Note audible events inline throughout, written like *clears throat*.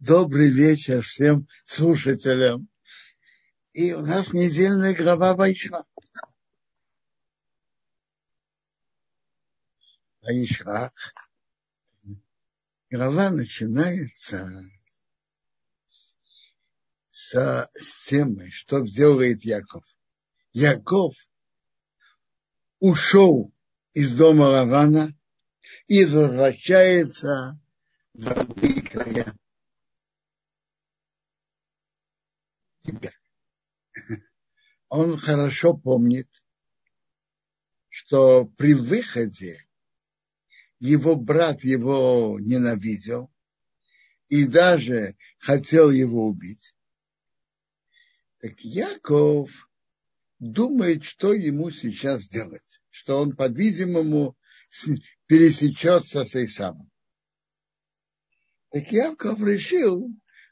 Добрый вечер всем слушателям. И у нас недельная глава Вайшра. Вайшра. Глава начинается с, с темой, что делает Яков. Яков ушел из дома Лавана и возвращается в родные края. Теперь *laughs* он хорошо помнит, что при выходе его брат его ненавидел и даже хотел его убить. Так Яков думает, что ему сейчас делать, что он, по-видимому, пересечется с Исамом. Так Яков решил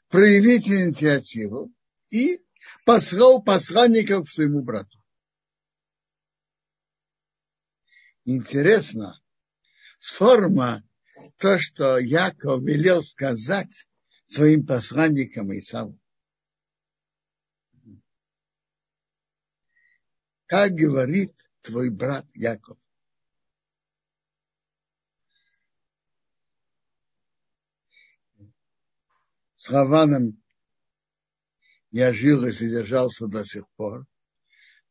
проявить инициативу и послал посланников своему брату. Интересно, форма, то, что Яков велел сказать своим посланникам Исаву. Как говорит твой брат Яков. С Раваном я жил и содержался до сих пор.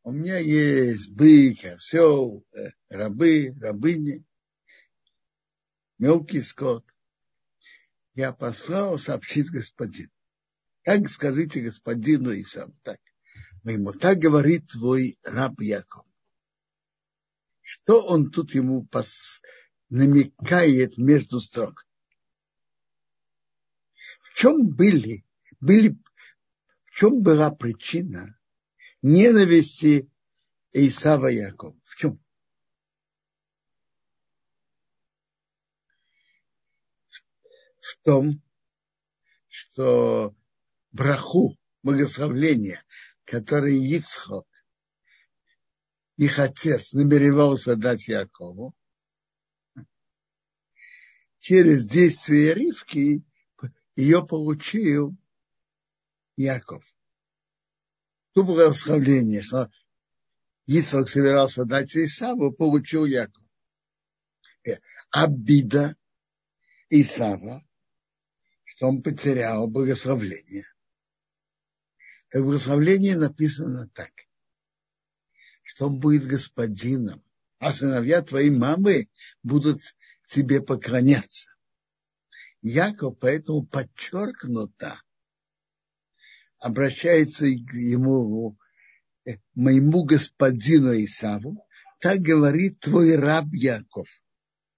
У меня есть бык, осел, э, рабы, рабыни, мелкий скот. Я послал сообщить господину. Как скажите господину и сам так. Ему так говорит твой раб Яков. Что он тут ему пос... намекает между строк? В чем были, были чем была причина ненависти Исава Якова? В чем? В том, что браху, благословление, которое Ицхок, их отец, намеревался дать Якову, через действие Ривки ее получил Яков. Тут было благословление, что Ицхак собирался дать Исаву, получил Яков. Э, обида Исава, что он потерял благословление. В благословлении написано так, что он будет господином, а сыновья твоей мамы будут тебе поклоняться. Яков поэтому подчеркнуто обращается к ему, э, моему господину Исаву, так говорит твой раб Яков.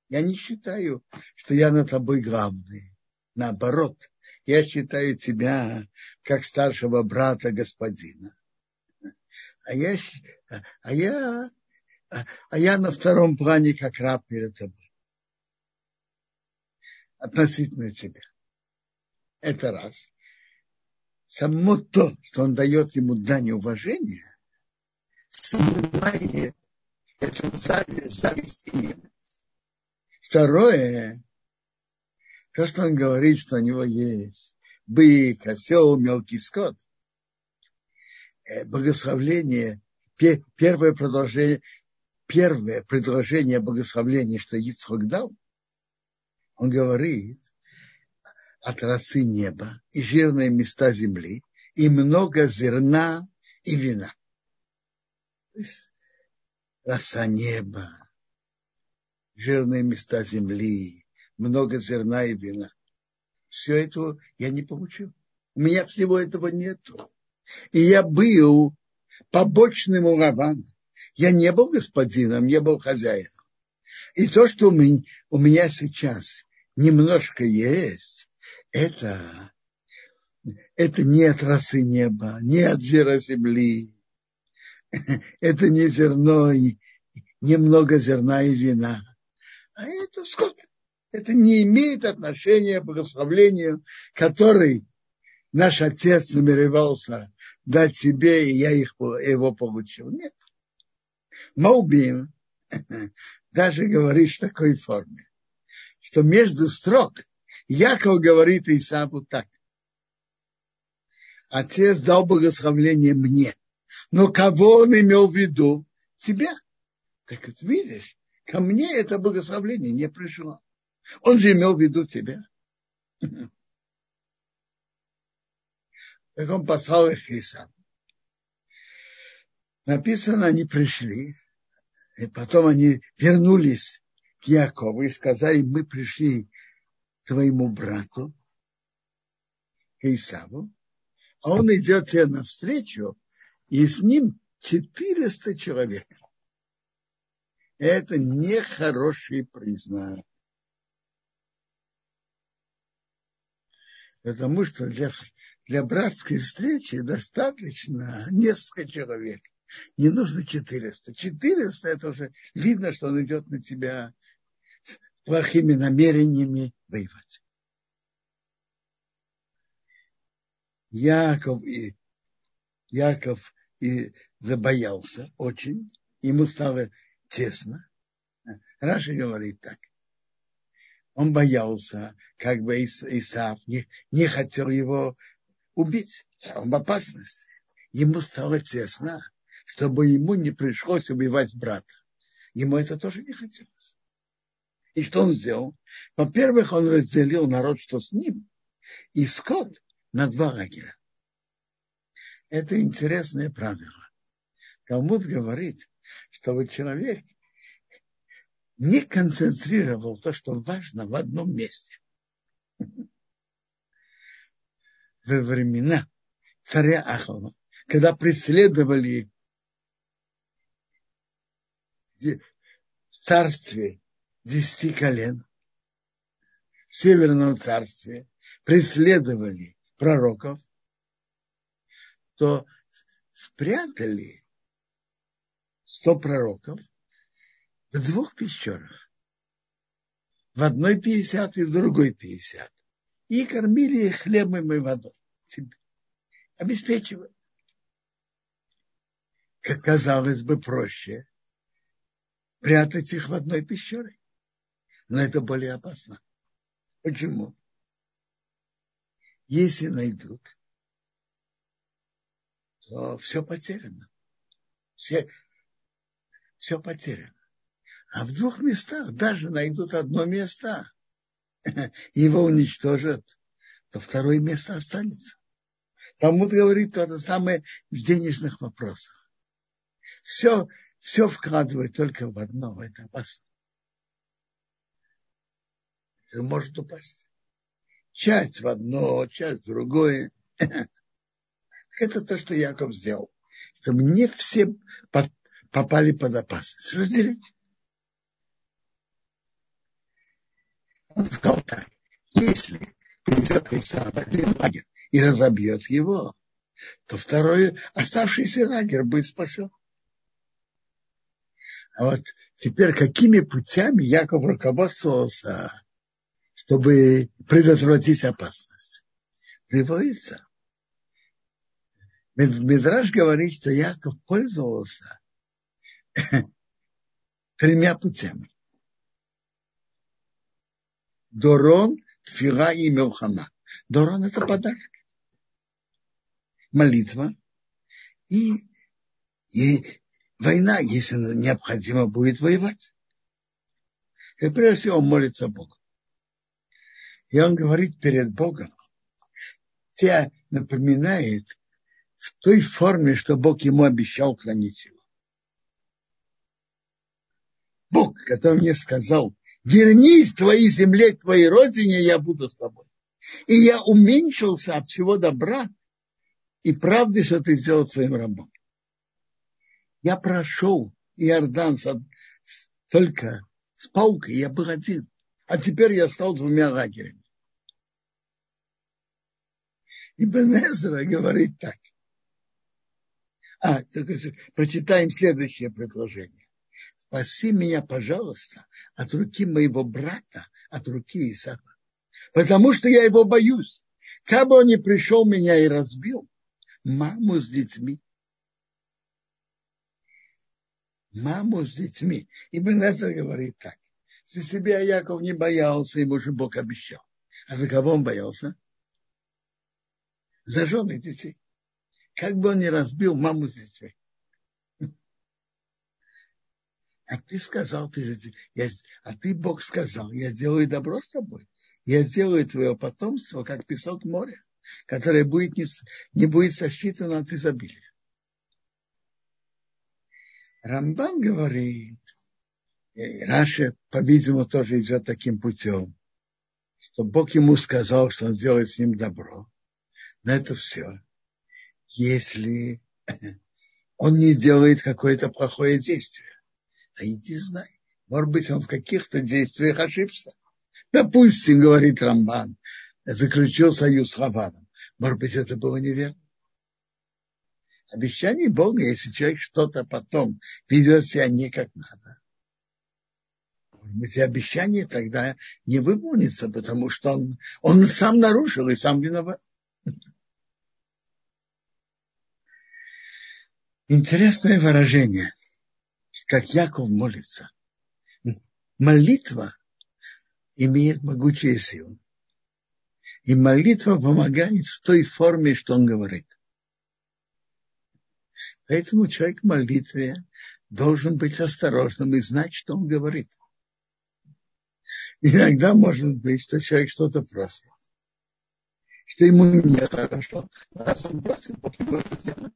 Я не считаю, что я над тобой главный. Наоборот, я считаю тебя как старшего брата господина. А я, а я, а я на втором плане как раб перед тобой. Относительно тебя. Это раз само то, что он дает ему дань уважения, снимает эту зависть и ненависть. Второе, то, что он говорит, что у него есть бык, осел, мелкий скот. Э, благословление, первое продолжение, первое предложение благословения, что Ицхок дал, он говорит, от росы неба и жирные места земли, и много зерна и вина. То есть роса неба, жирные места земли, много зерна и вина. Все это я не получил. У меня всего этого нету. И я был побочным у. Я не был господином, не был хозяином. И то, что у меня сейчас немножко есть, это, это не от росы неба, не от жира земли. Это не зерно, немного зерна и вина. А это скот. Это не имеет отношения к благословлению, который наш отец намеревался дать себе, и я их, его получил. Нет. Молбим *laughs* даже говорит в такой форме, что между строк Яков говорит Исаву так. отец дал благословление мне. Но кого он имел в виду? Тебя. Так вот видишь, ко мне это благословение не пришло. Он же имел в виду тебя. Так он послал их Исаву. Написано, они пришли, и потом они вернулись к Якову и сказали, мы пришли твоему брату, Исаву, а он идет тебе навстречу, и с ним 400 человек. Это нехороший признак. Потому что для, для братской встречи достаточно несколько человек. Не нужно 400. 400 это уже видно, что он идет на тебя плохими намерениями воевать. Яков и Яков и забоялся очень, ему стало тесно. Раша говорит так. Он боялся, как бы Исаав не, не хотел его убить. Он в опасности. Ему стало тесно, чтобы ему не пришлось убивать брата. Ему это тоже не хотелось. И что он сделал? Во-первых, он разделил народ, что с ним, и скот на два лагеря. Это интересное правило. Талмуд говорит, чтобы человек не концентрировал то, что важно, в одном месте. Во времена царя Ахова, когда преследовали в царстве десяти колен, в Северном царстве, преследовали пророков, то спрятали сто пророков в двух пещерах. В одной пятьдесят и в другой пятьдесят. И кормили их хлебом и водой. Обеспечивали. Как казалось бы, проще прятать их в одной пещере. Но это более опасно. Почему? Если найдут, то все потеряно. Все, все потеряно. А в двух местах даже найдут одно место, *laughs* его уничтожат, то второе место останется. Талмуд говорит то же самое в денежных вопросах. Все, все вкладывать только в одно, это опасно. Это может упасть. Часть в одно, часть в другое. *laughs* Это то, что Яков сделал. Чтобы не все попали под опасность. Разделить. Он сказал так. Если придет Исаак в один лагерь и разобьет его, то второй оставшийся лагерь будет спасен. А вот теперь какими путями Яков руководствовался, чтобы предотвратить опасность? Приводится Медраж говорит, что Яков пользовался *laughs* тремя путями. Дорон, Тфила и Мелхана. Дорон – это подарок. Молитва. И, и война, если необходимо будет воевать. И прежде всего он молится Богу. И он говорит перед Богом, тебя напоминает в той форме, что Бог ему обещал хранить его. Бог, который мне сказал, вернись твоей земле, твоей родине, я буду с тобой. И я уменьшился от всего добра и правды, что ты сделал своим рабом. Я прошел Иордан только с палкой, я был один. А теперь я стал двумя лагерями. И Бенезра говорит так. А, прочитаем следующее предложение. Спаси меня, пожалуйста, от руки моего брата, от руки Исаака. Потому что я его боюсь. Как бы он не пришел меня и разбил, маму с детьми. Маму с детьми. И Бенезер говорит так. За себя Яков не боялся, ему же Бог обещал. А за кого он боялся? За жены детей. как бы он ни разбил маму с детьми. А ты сказал, ты же, я, а ты, Бог сказал, я сделаю добро с тобой. Я сделаю твое потомство, как песок моря, которое будет не, не будет сосчитано от изобилия. Рамбан говорит, и Раша, по-видимому, тоже идет таким путем, что Бог ему сказал, что он сделает с ним добро. Но это все. Если он не делает какое-то плохое действие. А иди знай. Может быть, он в каких-то действиях ошибся. Допустим, говорит Рамбан, заключил союз с Хаваном. Может быть, это было неверно. Обещание Бога, если человек что-то потом ведет себя не как надо, эти обещания тогда не выполнится, потому что он, он сам нарушил и сам виноват. Интересное выражение, как Яков молится. Молитва имеет могучие силы. И молитва помогает в той форме, что он говорит. Поэтому человек в молитве должен быть осторожным и знать, что он говорит. Иногда может быть, что человек что-то просит, что ему не хорошо, раз он просит, Бог это сделает.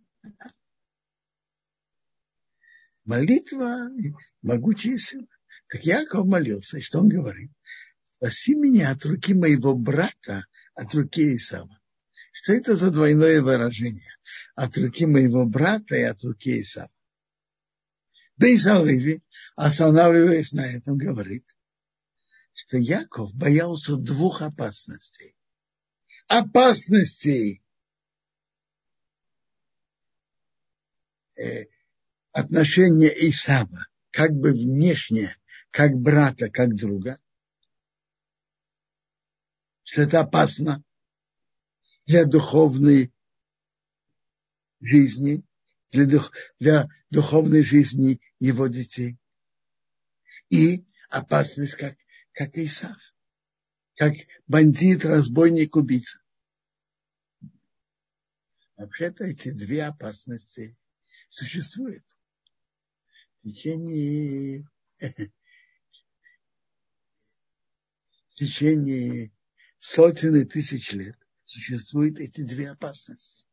Молитва, могучая сила. Так Яков молился, и что он говорит? Спаси меня от руки моего брата, от руки Исава. Что это за двойное выражение? От руки моего брата и от руки Исава. Бейзалыви, останавливаясь на этом, говорит, что Яков боялся двух опасностей. Опасностей отношения Исава, как бы внешне, как брата, как друга, что это опасно для духовной жизни, для, дух, для духовной жизни его детей. И опасность как как Исав, как бандит, разбойник, убийца. Вообще-то эти две опасности существуют. В течение, в течение сотен и тысяч лет существуют эти две опасности.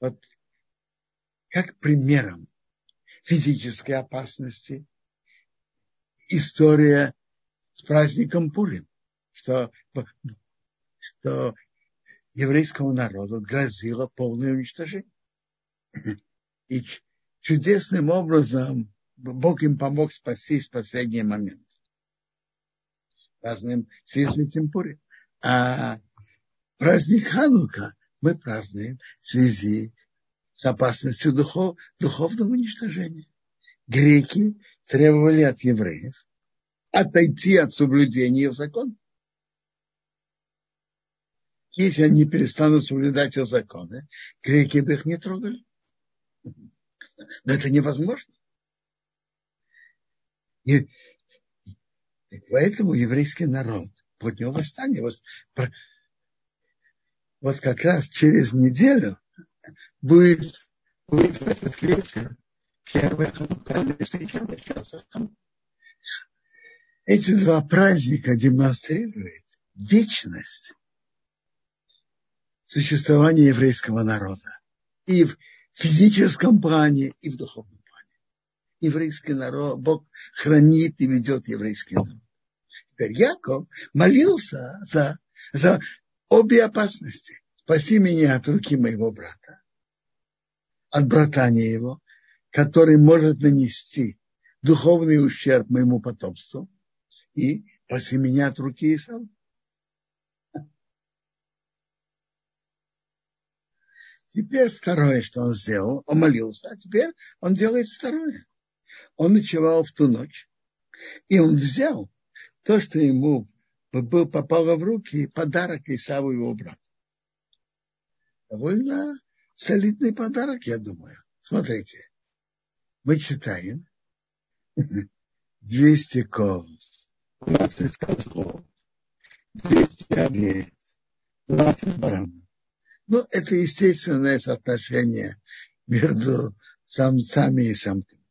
Вот как примером физической опасности – история с праздником Пурим, что, что еврейскому народу грозило полное уничтожение. И чудесным образом Бог им помог спастись в последний момент. Празднуем с этим Пурим. А праздник Ханука мы празднуем в связи с опасностью духов, духовного уничтожения. Греки требовали от евреев отойти от соблюдения закона. Если они перестанут соблюдать их законы, греки бы их не трогали. Но это невозможно. И, поэтому еврейский народ поднял восстание. Вот, вот как раз через неделю будет, будет в этот вечер первая Ханука, встреча Эти два праздника демонстрируют вечность существования еврейского народа. И в физическом плане, и в духовном плане. Еврейский народ, Бог хранит и ведет еврейский народ. Теперь Яков молился за, за обе опасности. Спаси меня от руки моего брата, от братания его который может нанести духовный ущерб моему потомству и после меня от руки Исава. Теперь второе, что он сделал, он молился, а теперь он делает второе. Он ночевал в ту ночь, и он взял то, что ему попало в руки, подарок Исаву его брату. Довольно солидный подарок, я думаю. Смотрите, мы читаем 200 коз, 20 козлов, 200 овец, 20 баранов, Ну, это естественное соотношение между самцами и самками.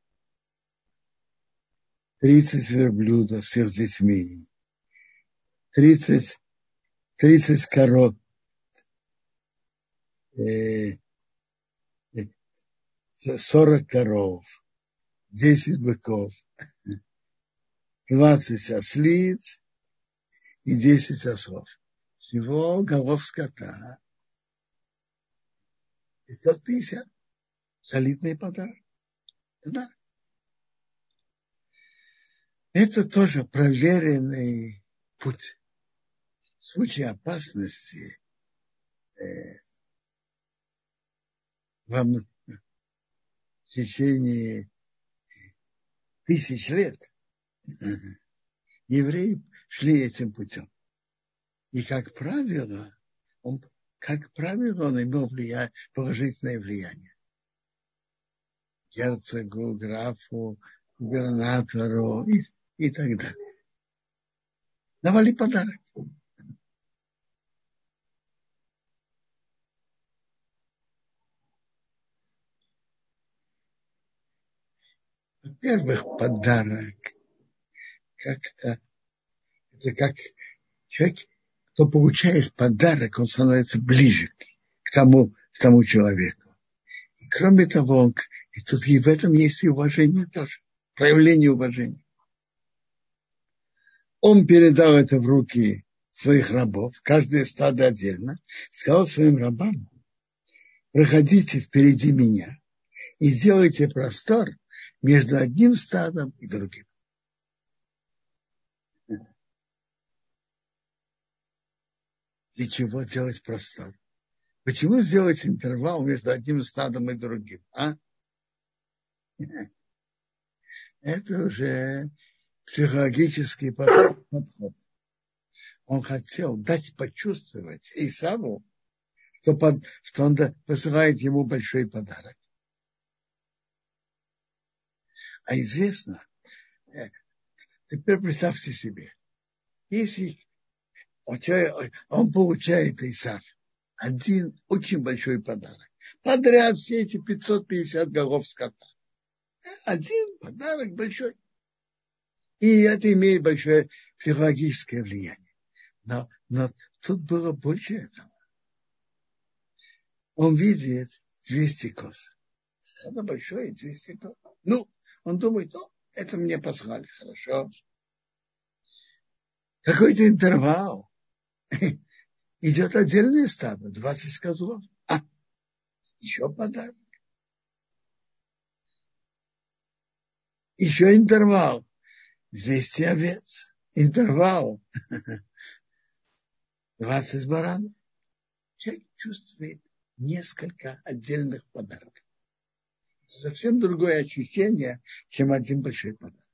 30 верблюдов с их детьми, 30, 30 коров, э, 40 коров, 10 быков, 20 ослиц и 10 ослов. Всего голов скота 550. Солидный подарок. Да. Это тоже проверенный путь. В случае опасности э, вам в течение тысяч лет евреи шли этим путем. И, как правило, он, как правило, он имел влия... положительное влияние. Герцогу, графу, губернатору и, и так далее. Давали подарок. Во-первых, подарок как-то, это как человек, кто получает подарок, он становится ближе к тому, к тому человеку. И кроме того, он, и тут и в этом есть и уважение тоже, проявление уважения. Он передал это в руки своих рабов, каждое стадо отдельно, сказал своим рабам, проходите впереди меня и сделайте простор между одним стадом и другим. Для чего делать простор? Почему сделать интервал между одним стадом и другим? А? *laughs* Это уже психологический подход. Он хотел дать почувствовать Исаву, что, под, что он посылает ему большой подарок. А известно, э, теперь представьте себе, если он получает Исаак один очень большой подарок. Подряд все эти 550 голов скота. Один подарок большой. И это имеет большое психологическое влияние. Но, но тут было больше этого. Он видит 200 коз. Это большое 200 коз. Ну, он думает, ну, это мне послали, хорошо. Какой-то интервал. *laughs* Идет отдельное стадо, 20 козлов. А, еще подарок. Еще интервал. 200 овец. Интервал. *laughs* 20 баранов. Человек чувствует несколько отдельных подарков совсем другое ощущение, чем один большой подарок.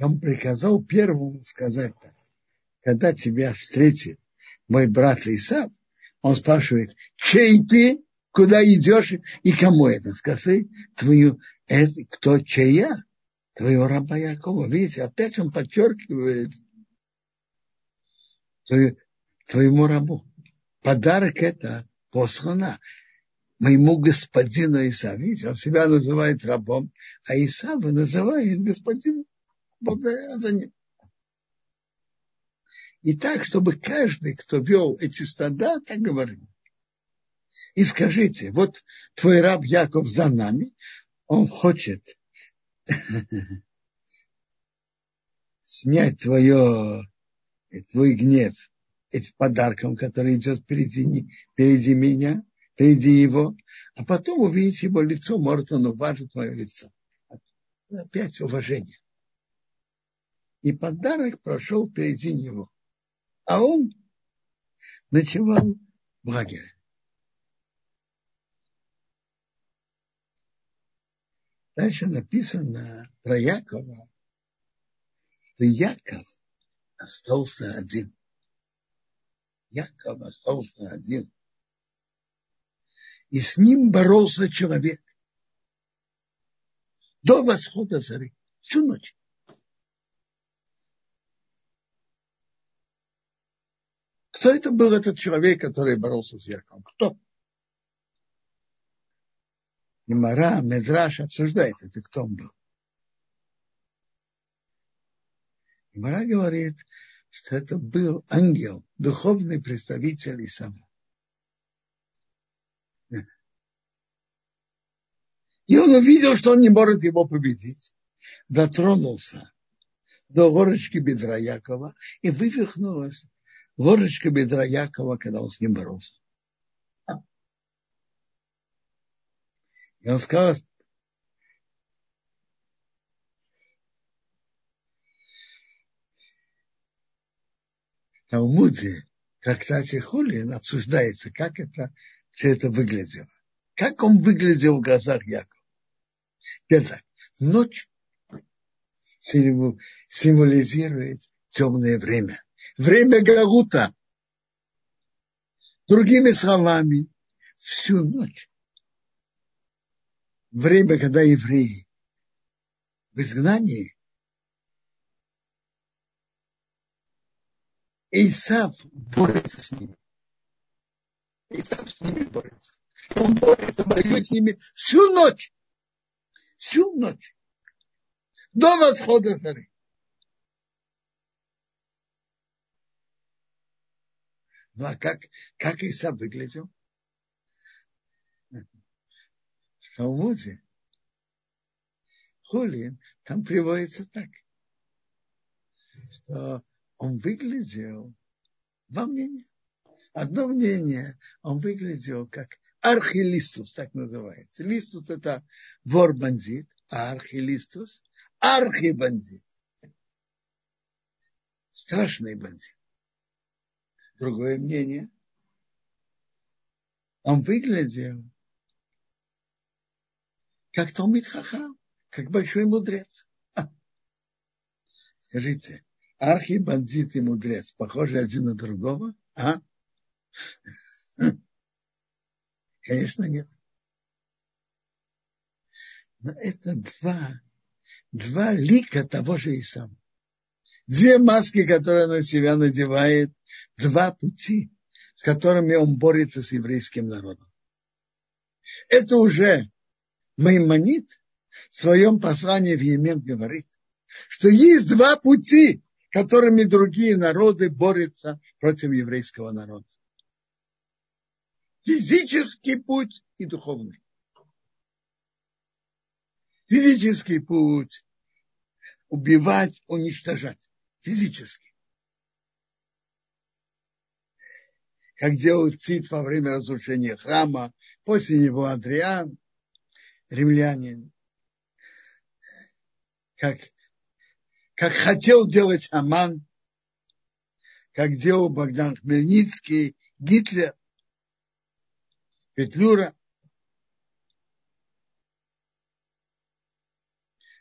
Он приказал первому сказать так. Когда тебя встретит мой брат Исав, он спрашивает, чей ты, куда идешь и кому это? Скажи, твою, это, кто чья? твоего раба Якова. Видите, опять он подчеркивает твоему рабу. Подарок это послана моему господину Исаву. Видите, он себя называет рабом, а Исава называет господином. Вот за ним. И так, чтобы каждый, кто вел эти стада, так говорил. И скажите, вот твой раб Яков за нами, он хочет *laughs* снять твое, твой гнев этим подарком, который идет впереди, впереди меня, впереди его, а потом увидеть его лицо, может он уважит мое лицо. Опять уважение. И подарок прошел впереди него. А он ночевал в лагере. Дальше написано про Якова, что Яков остался один. Яков остался один. И с ним боролся человек. до восхода зары. Всю ночь. Кто это был этот человек, который боролся с Яковом? Кто? Немара, Медраш обсуждает это, кто он был. Немара говорит, что это был ангел, духовный представитель Исама. И он увидел, что он не может его победить. Дотронулся до горочки бедра Якова и вывихнулась горочка бедра Якова, когда он с ним боролся. И он сказал, Талмуде, трактате Хулин обсуждается, как это, все это выглядело. Как он выглядел в глазах Якова. Теперь так, ночь символизирует темное время. Время Галута. Другими словами, всю ночь. Время, когда евреи в изгнании, Исав борется с ними. Исав с ними борется. Он борется, воюет с ними всю ночь всю ночь до восхода зары. Ну а как, как Иса выглядел? В Талмуде Хулин там приводится так, что он выглядел, два мнения. Одно мнение, он выглядел как архилистус, так называется. Листус это вор-бандит, а архилистус – архибандит. Страшный бандит. Другое мнение. Он выглядел как Томит Хахам, как большой мудрец. А. Скажите, архибандит и мудрец похожи один на другого? А? Конечно, нет. Но это два, два лика того же Исама. Две маски, которые он на себя надевает, два пути, с которыми он борется с еврейским народом. Это уже Маймонит в своем послании в Емен говорит, что есть два пути, которыми другие народы борются против еврейского народа физический путь и духовный. Физический путь – убивать, уничтожать. Физически. Как делал Цит во время разрушения храма, после него Адриан, римлянин. Как, как хотел делать Аман, как делал Богдан Хмельницкий, Гитлер – Петлюра.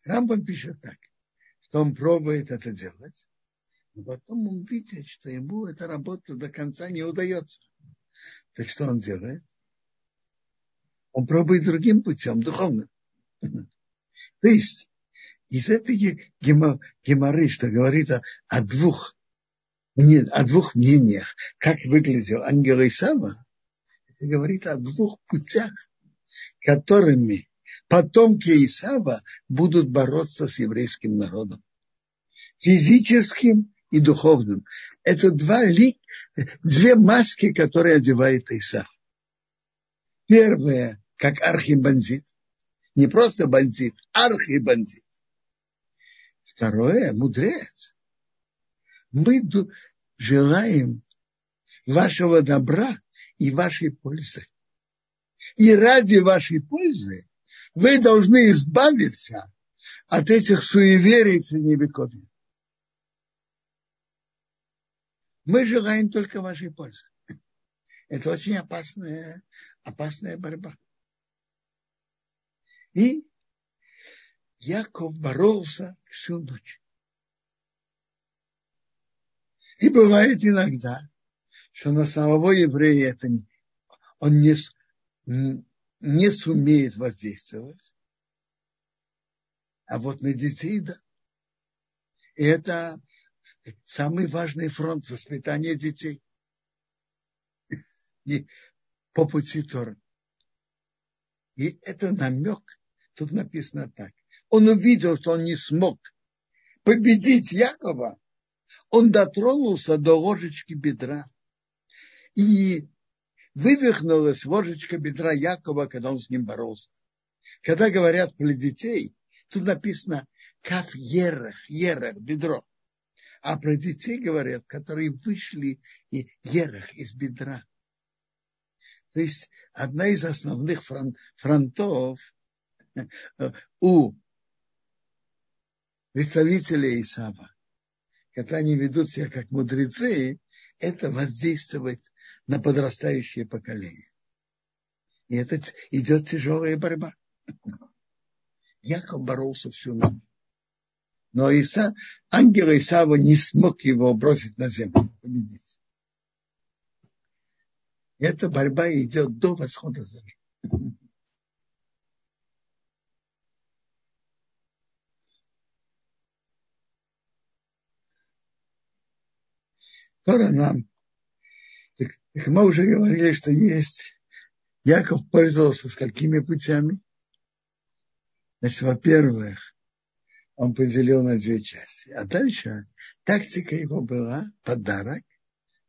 Рамбам пишет так, что он пробует это делать, но потом он видит, что ему эта работа до конца не удается. Так что он делает? Он пробует другим путем, духовным. *laughs* То есть из этой геморры, что говорит о, о двух о двух мнениях, как выглядел ангел Исава, это говорит о двух путях, которыми потомки Исава будут бороться с еврейским народом. Физическим и духовным. Это два ли, две маски, которые одевает Исав. Первое, как архибандит. Не просто бандит, архибандит. Второе, мудрец. Мы желаем вашего добра и вашей пользы. И ради вашей пользы вы должны избавиться от этих суеверий средневековья. Мы желаем только вашей пользы. Это очень опасная, опасная борьба. И Яков боролся всю ночь. И бывает иногда, что на самого еврея это, он не, не сумеет воздействовать. А вот на детей, да. И это самый важный фронт воспитания детей. И по пути Тора. И это намек. Тут написано так. Он увидел, что он не смог победить Якова. Он дотронулся до ложечки бедра. И вывихнулась ложечка бедра Якова, когда он с ним боролся. Когда говорят про детей, тут написано каф ерах, ерах, бедро. А про детей говорят, которые вышли и ерах из бедра. То есть одна из основных фронтов э, у представителей Исава, когда они ведут себя как мудрецы, это воздействует на подрастающее поколение. И это идет тяжелая борьба. Яков боролся всю ночь. Но Иса, ангел Исава не смог его бросить на землю, победить. Эта борьба идет до восхода зари. Тора нам, так, так мы уже говорили, что есть, Яков пользовался с какими путями? Значит, во-первых, он поделил на две части. А дальше тактика его была подарок,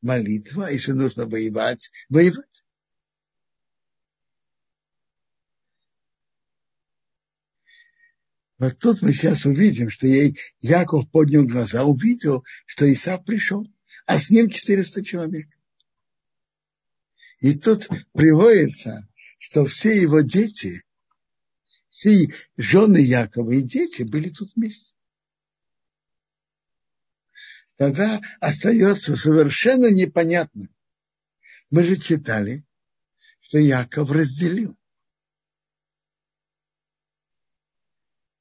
молитва, если нужно воевать, воевать. Вот тут мы сейчас увидим, что ей Яков поднял глаза, увидел, что Исав пришел, а с ним 400 человек. И тут приводится, что все его дети, все жены Якова и дети были тут вместе тогда остается совершенно непонятно. Мы же читали, что Яков разделил.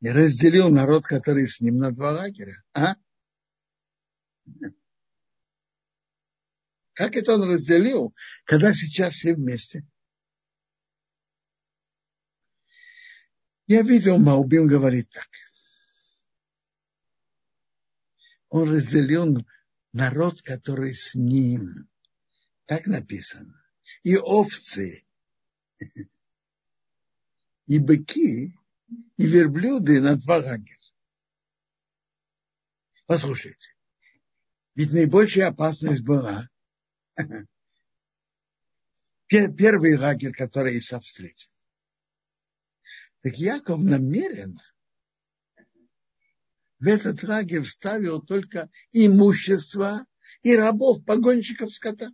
И разделил народ, который с ним на два лагеря. А? Как это он разделил, когда сейчас все вместе? Я видел, Маубим говорит так – он разделил народ, который с ним. Так написано. И овцы, *laughs* и быки, и верблюды на два лагеря. Послушайте, ведь наибольшая опасность была *laughs* первый лагерь, который Исав встретил. Так Яков намеренно в этот лагерь вставил только имущество и рабов, погонщиков скота.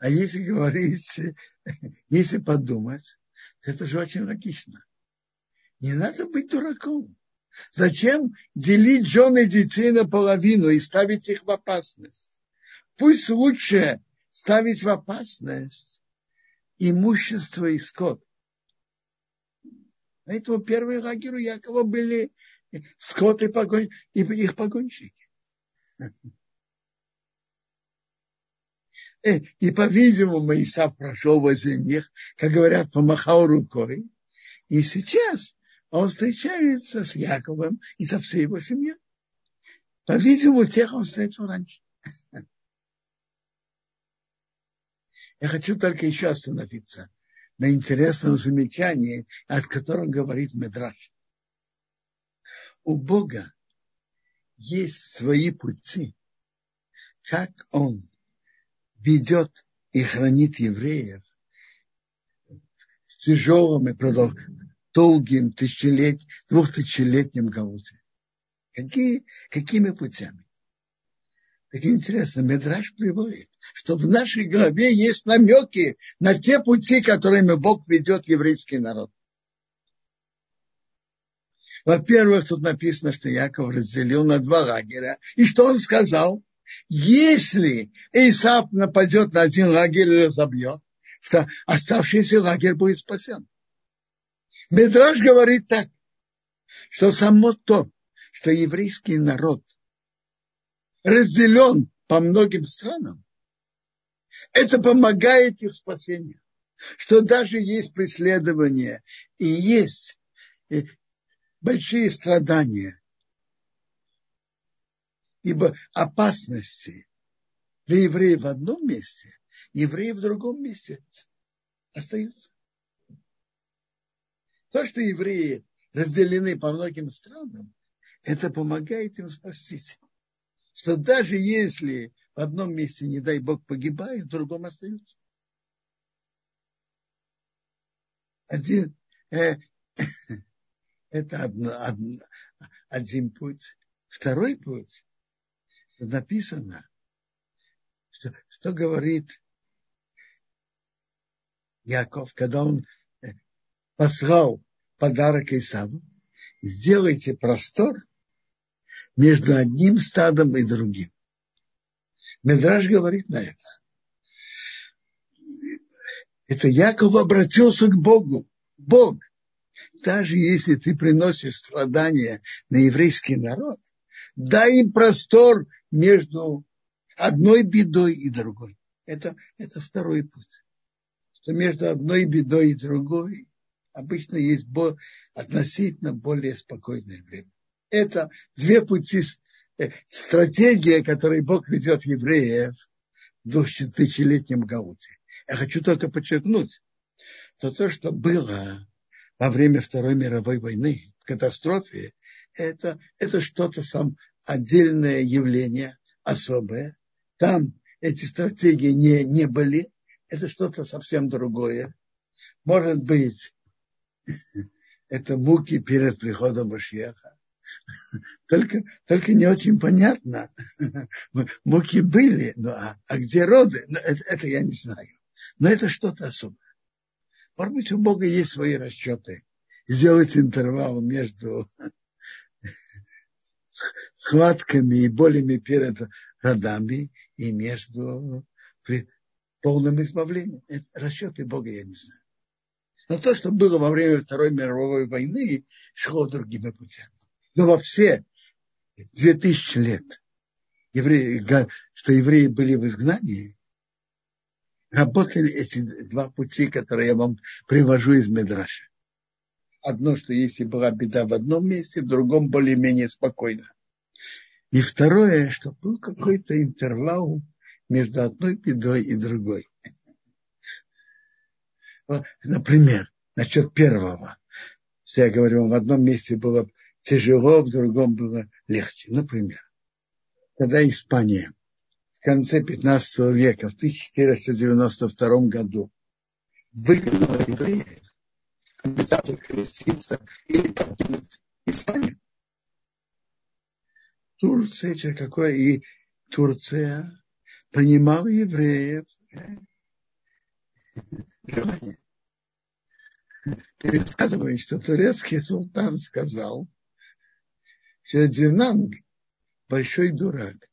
А если говорить, *laughs* если подумать, это же очень логично. Не надо быть дураком. Зачем делить жены детей наполовину и ставить их в опасность? Пусть лучше ставить в опасность имущество и скот. Поэтому первые у Якова были скот и, погон, и их погонщики. Э, и, по-видимому, Исав прошел возле них, как говорят, помахал рукой. И сейчас он встречается с Яковом и со всей его семьей. По-видимому, тех он встретил раньше. Я хочу только еще остановиться на интересном замечании, от которого говорит Медраш у Бога есть свои пути, как Он ведет и хранит евреев в тяжелом и долгим тысячелет, двухтысячелетнем голоде. Какие, какими путями? Так интересно, Медраж приводит, что в нашей голове есть намеки на те пути, которыми Бог ведет еврейский народ. Во-первых, тут написано, что Яков разделил на два лагеря. И что он сказал? Если Исаак нападет на один лагерь и разобьет, то оставшийся лагерь будет спасен. Медраж говорит так, что само то, что еврейский народ разделен по многим странам, это помогает их спасению. Что даже есть преследование и есть большие страдания, ибо опасности для евреев в одном месте, евреи в другом месте остаются. То, что евреи разделены по многим странам, это помогает им спастись. Что даже если в одном месте, не дай Бог, погибают, в другом остаются. Один, э, *laughs* это одно, одно, один путь. Второй путь, написано, что, что говорит Яков, когда он э, послал подарок Исаву, сделайте простор между одним стадом и другим. Медраж говорит на это. Это Яков обратился к Богу. Бог, даже если ты приносишь страдания на еврейский народ, дай им простор между одной бедой и другой. Это, это второй путь. Что между одной бедой и другой обычно есть относительно более спокойное время. Это две пути, э, стратегия, которой Бог ведет евреев в двухтысячелетнем Гауте. Я хочу только подчеркнуть, что то, что было во время Второй мировой войны, в катастрофе, это, это что-то сам отдельное явление, особое. Там эти стратегии не, не были. Это что-то совсем другое. Может быть, *laughs* это муки перед приходом Машеха. *laughs* Только, только не очень понятно. *laughs* Муки были, но а, а где роды, ну, это, это я не знаю. Но это что-то особое. Может быть, у Бога есть свои расчеты. Сделать интервал между *laughs* схватками и болями перед родами и между полным избавлением. Это расчеты Бога я не знаю. Но то, что было во время Второй мировой войны, шло другими путями. Но во все две тысячи лет, евреи, что евреи были в изгнании, работали эти два пути, которые я вам привожу из Медраша. Одно, что если была беда в одном месте, в другом более-менее спокойно. И второе, что был какой-то интервал между одной бедой и другой. Например, насчет первого. Я говорю, в одном месте было тяжело, в другом было легче. Например, когда Испания в конце 15 века, в 1492 году, выгнала евреев, обязательно креститься или покинуть Испанию. Турция, какое и Турция принимала евреев желание. Пересказывает, что турецкий султан сказал, что Динанг большой дурак.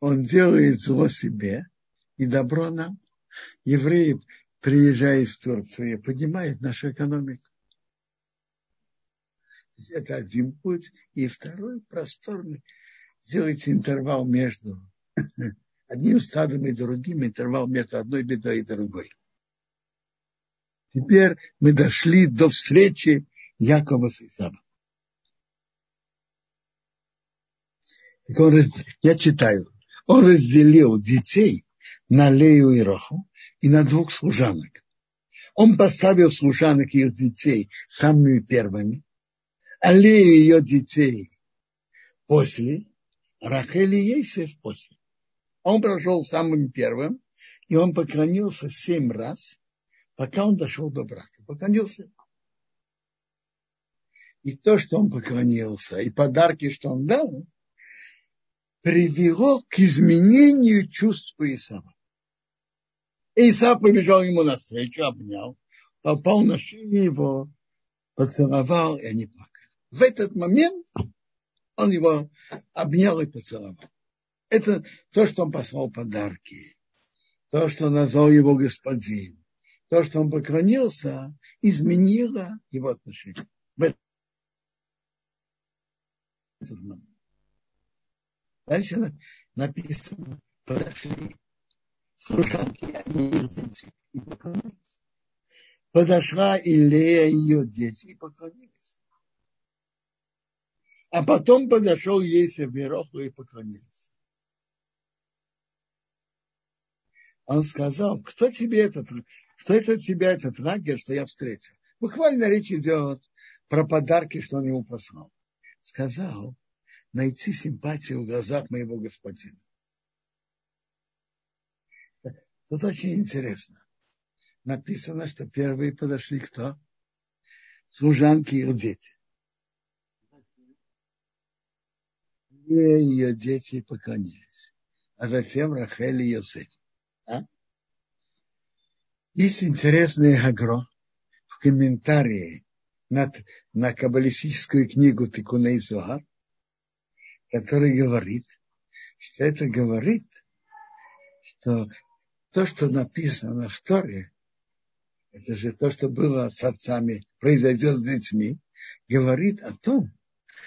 Он делает зло себе и добро нам. Евреи, приезжая в Турцию, поднимает нашу экономику. Это один путь. И второй просторный. Сделайте интервал между *laughs* одним стадом и другим, интервал между одной бедой и другой. Теперь мы дошли до встречи Якова с Исавом. Я читаю. Он разделил детей на Лею и Роху и на двух служанок. Он поставил служанок и их детей самыми первыми, а Лею и ее детей после, Рахель и Ейсев после. Он прошел самым первым, и он поклонился семь раз, пока он дошел до брата. Поклонился. И то, что он поклонился, и подарки, что он дал, привело к изменению чувств Исава. Исав побежал ему навстречу, обнял, попал на шею его, поцеловал, и они плакали. В этот момент он его обнял и поцеловал. Это то, что он послал подарки, то, что назвал его господин, то, что он поклонился, изменило его отношение. В этот момент. Дальше написано, подошли служанки, они их дети, и поклонились. Подошла Илея ее дети и поклонились. А потом подошел Есев Вероху и поклонился. Он сказал, кто тебе этот, что это тебя этот лагерь, что я встретил? Буквально речь идет про подарки, что он ему послал. Сказал, найти симпатию в глазах моего господина. Тут очень интересно. Написано, что первые подошли кто? Служанки и дети. И ее дети поклонились. А затем Рахель и Йосеф. А? Есть интересный агро в комментарии на, на каббалистическую книгу Тикуней Зугар, который говорит, что это говорит, что то, что написано в Торе, это же то, что было с отцами, произойдет с детьми, говорит о том,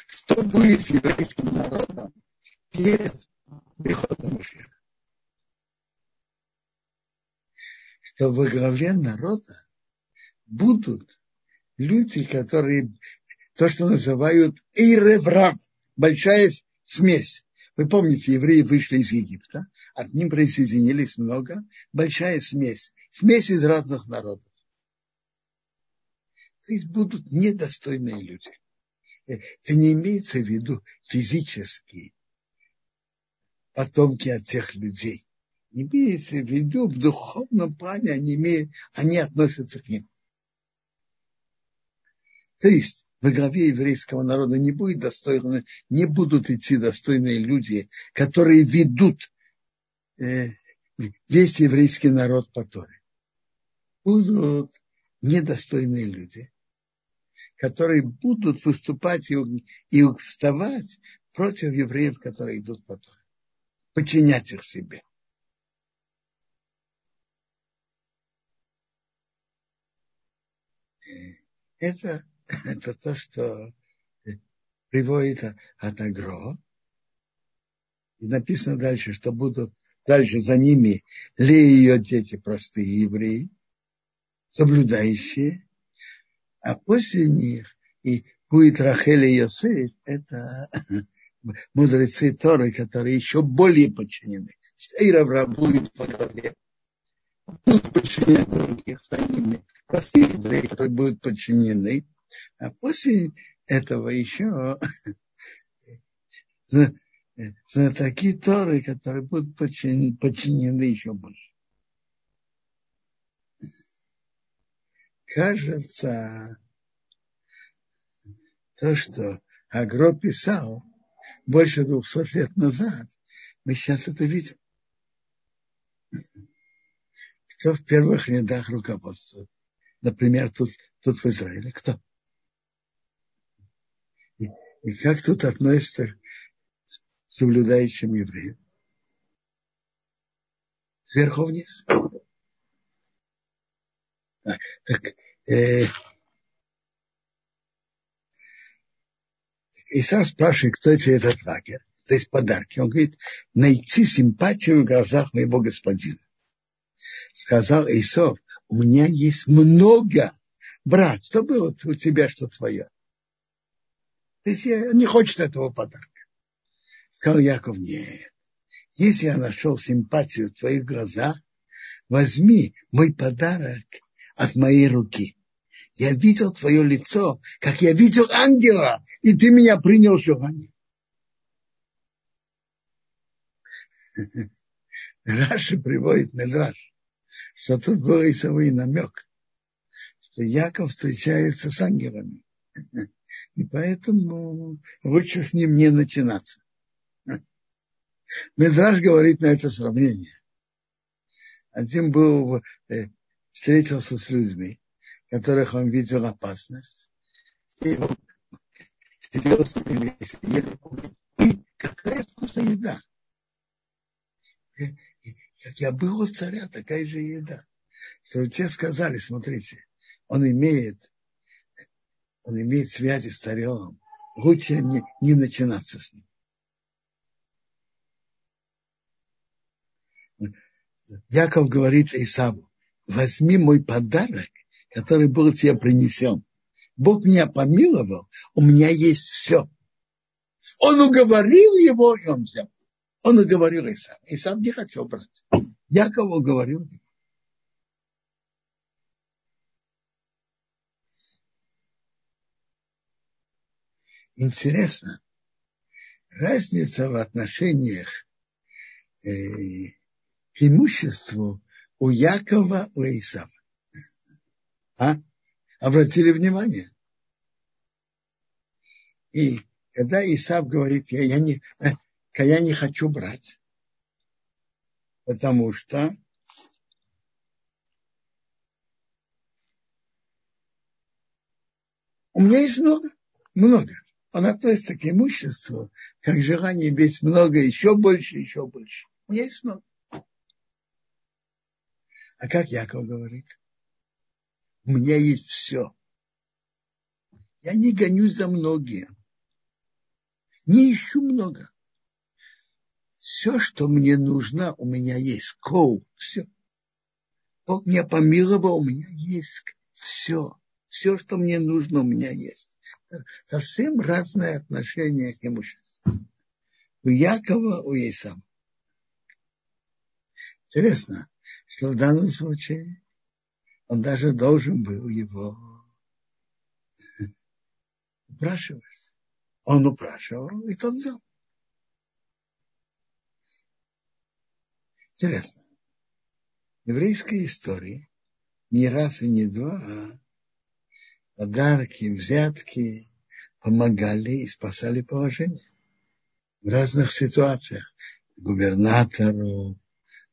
что будет с еврейским народом перед приходом Мушеха. Что во главе народа будут люди, которые то, что называют Эйреврав, большая смесь. Вы помните, евреи вышли из Египта, а к ним присоединились много, большая смесь, смесь из разных народов. То есть будут недостойные люди. Это не имеется в виду физические потомки от тех людей. Имеется в виду в духовном плане они, имеют, они относятся к ним. То есть во главе еврейского народа не будет достойно, не будут идти достойные люди, которые ведут э, весь еврейский народ по Торе. Будут недостойные люди, которые будут выступать и, и вставать против евреев, которые идут по Торе. Подчинять их себе. Э, это *laughs* это то, что приводит от Агро. И написано дальше, что будут дальше за ними ли ее дети простые евреи, соблюдающие, а после них и будет Рахель и Йосеф, это *laughs* мудрецы Торы, которые еще более подчинены. Эйра будет во главе. Будут подчинены других ними простые евреи, которые будут подчинены а после этого еще *laughs* такие Торы, которые будут подчинены еще больше. Кажется, то, что Агро писал больше двухсот лет назад, мы сейчас это видим. Кто в первых рядах руководства? Например, тут, тут в Израиле. Кто? И как тут относится к соблюдающим евреям? Сверху вниз. Так, так э, Иса спрашивает, кто тебе этот лагерь, то есть подарки. Он говорит, найти симпатию в глазах моего господина. Сказал Исов, у меня есть много, брат, что было у тебя, что твое? То есть я не хочет этого подарка. Сказал Яков, нет. Если я нашел симпатию в твоих глазах, возьми мой подарок от моей руки. Я видел твое лицо, как я видел ангела, и ты меня принял желание. *laughs* Раши приводит Медраш, что тут был Исовый намек, что Яков встречается с ангелами. *laughs* И поэтому лучше с ним не начинаться. Медраж говорит на это сравнение. Один был, э, встретился с людьми, которых он видел опасность. И он сидел с ними и. Ой, какая вкусная еда. Как я был у царя, такая же еда. Что те сказали, смотрите, он имеет он имеет связи с царем, лучше не, не начинаться с ним. Яков говорит Исаву, возьми мой подарок, который был тебе принесен. Бог меня помиловал, у меня есть все. Он уговорил его, и он взял. Он уговорил Исав. Исав не хотел брать. Яков уговорил его. Интересно, разница в отношениях э, к имуществу у Якова, у Исава. А? Обратили внимание? И когда Исав говорит, я, я, не, э, я не хочу брать, потому что у меня есть много, много. Он относится к имуществу, как желание иметь много, еще больше, еще больше. У меня есть много. А как Яков говорит? У меня есть все. Я не гонюсь за многие. Не ищу много. Все, что мне нужно, у меня есть. Коу, все. Бог меня помиловал, у меня есть все. Все, что мне нужно, у меня есть. Совсем разное отношение к имуществу. У Якова, у Исава. Интересно, что в данном случае он даже должен был его упрашивать. Он упрашивал, и тот взял. Интересно. В еврейской истории не раз и не два а подарки, взятки помогали и спасали положение в разных ситуациях. Губернатору,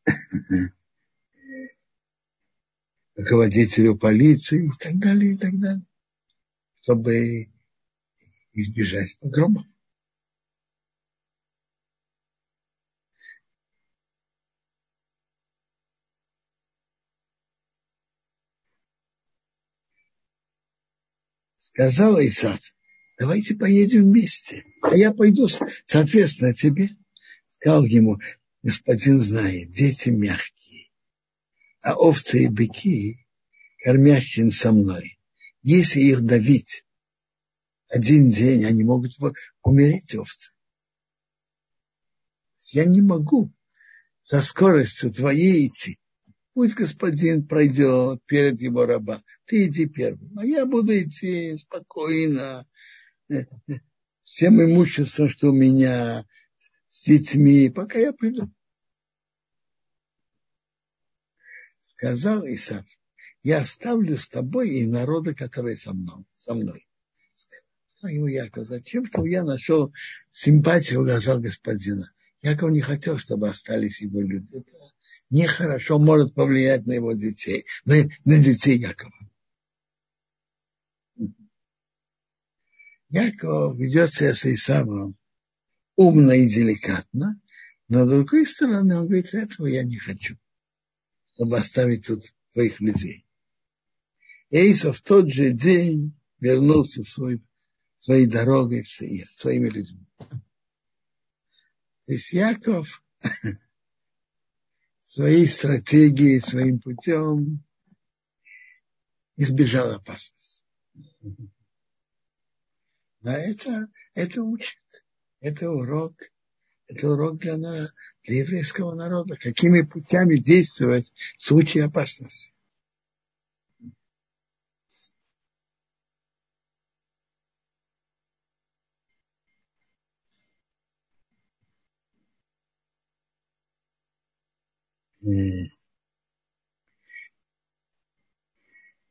*laughs* руководителю полиции и так далее, и так далее, чтобы избежать погромов. Сказал Исаак, давайте поедем вместе, а я пойду, соответственно, тебе. Сказал ему, господин знает, дети мягкие, а овцы и быки кормящие со мной. Если их давить один день, они могут умереть овцы. Я не могу со скоростью твоей идти. Пусть господин пройдет перед его раба. Ты иди первым. А я буду идти спокойно, с тем имуществом, что у меня, с детьми, пока я приду. Сказал Исаак, я оставлю с тобой и народа, которые со мной. Со мной. Сказал ему Яков, зачем, чтобы я нашел симпатию глазах господина. Яков не хотел, чтобы остались его люди. Это нехорошо может повлиять на его детей, на, на детей Якова. Яков ведет себя с Исавом умно и деликатно, но с другой стороны он говорит, этого я не хочу, чтобы оставить тут твоих людей. Эйсов в тот же день вернулся свой, своей дорогой в Сеир, своими людьми. То есть Яков своей стратегией, своим путем избежал опасности. Да, это, это учит. Это урок. Это урок для, для еврейского народа. Какими путями действовать в случае опасности.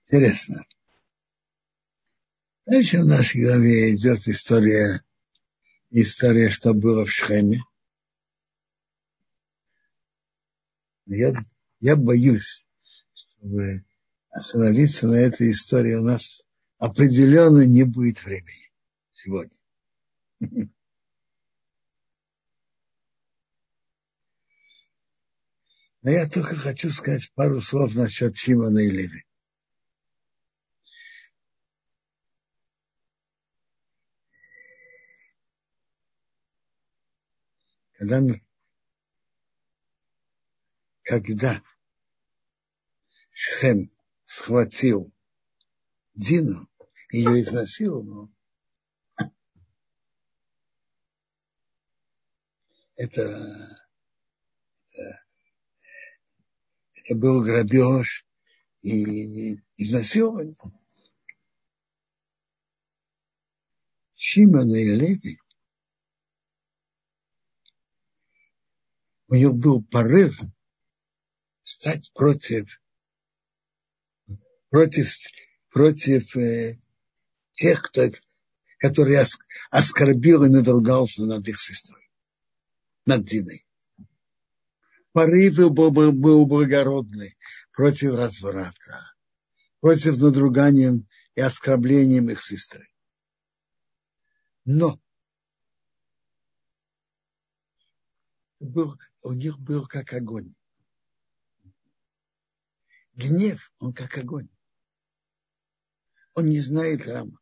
Интересно. Дальше в нашей главе идет история, история, что было в Шхеме. Я, я боюсь, чтобы остановиться на этой истории у нас определенно не будет времени сегодня. *laughs* Но я только хочу сказать пару слов насчет Шимона и Леви. Когда, когда Шхем схватил Дину, ее изнасиловал, это, это был грабеж и изнасилование. Шимона и Леви, у них был порыв стать против, против, против э, тех, кто, который оскорбил и надругался над их сестрой, над Диной. Порыв был, был, благородный против разврата, против надругания и оскорблением их сестры. Но был, у них был как огонь. Гнев, он как огонь. Он не знает рамок.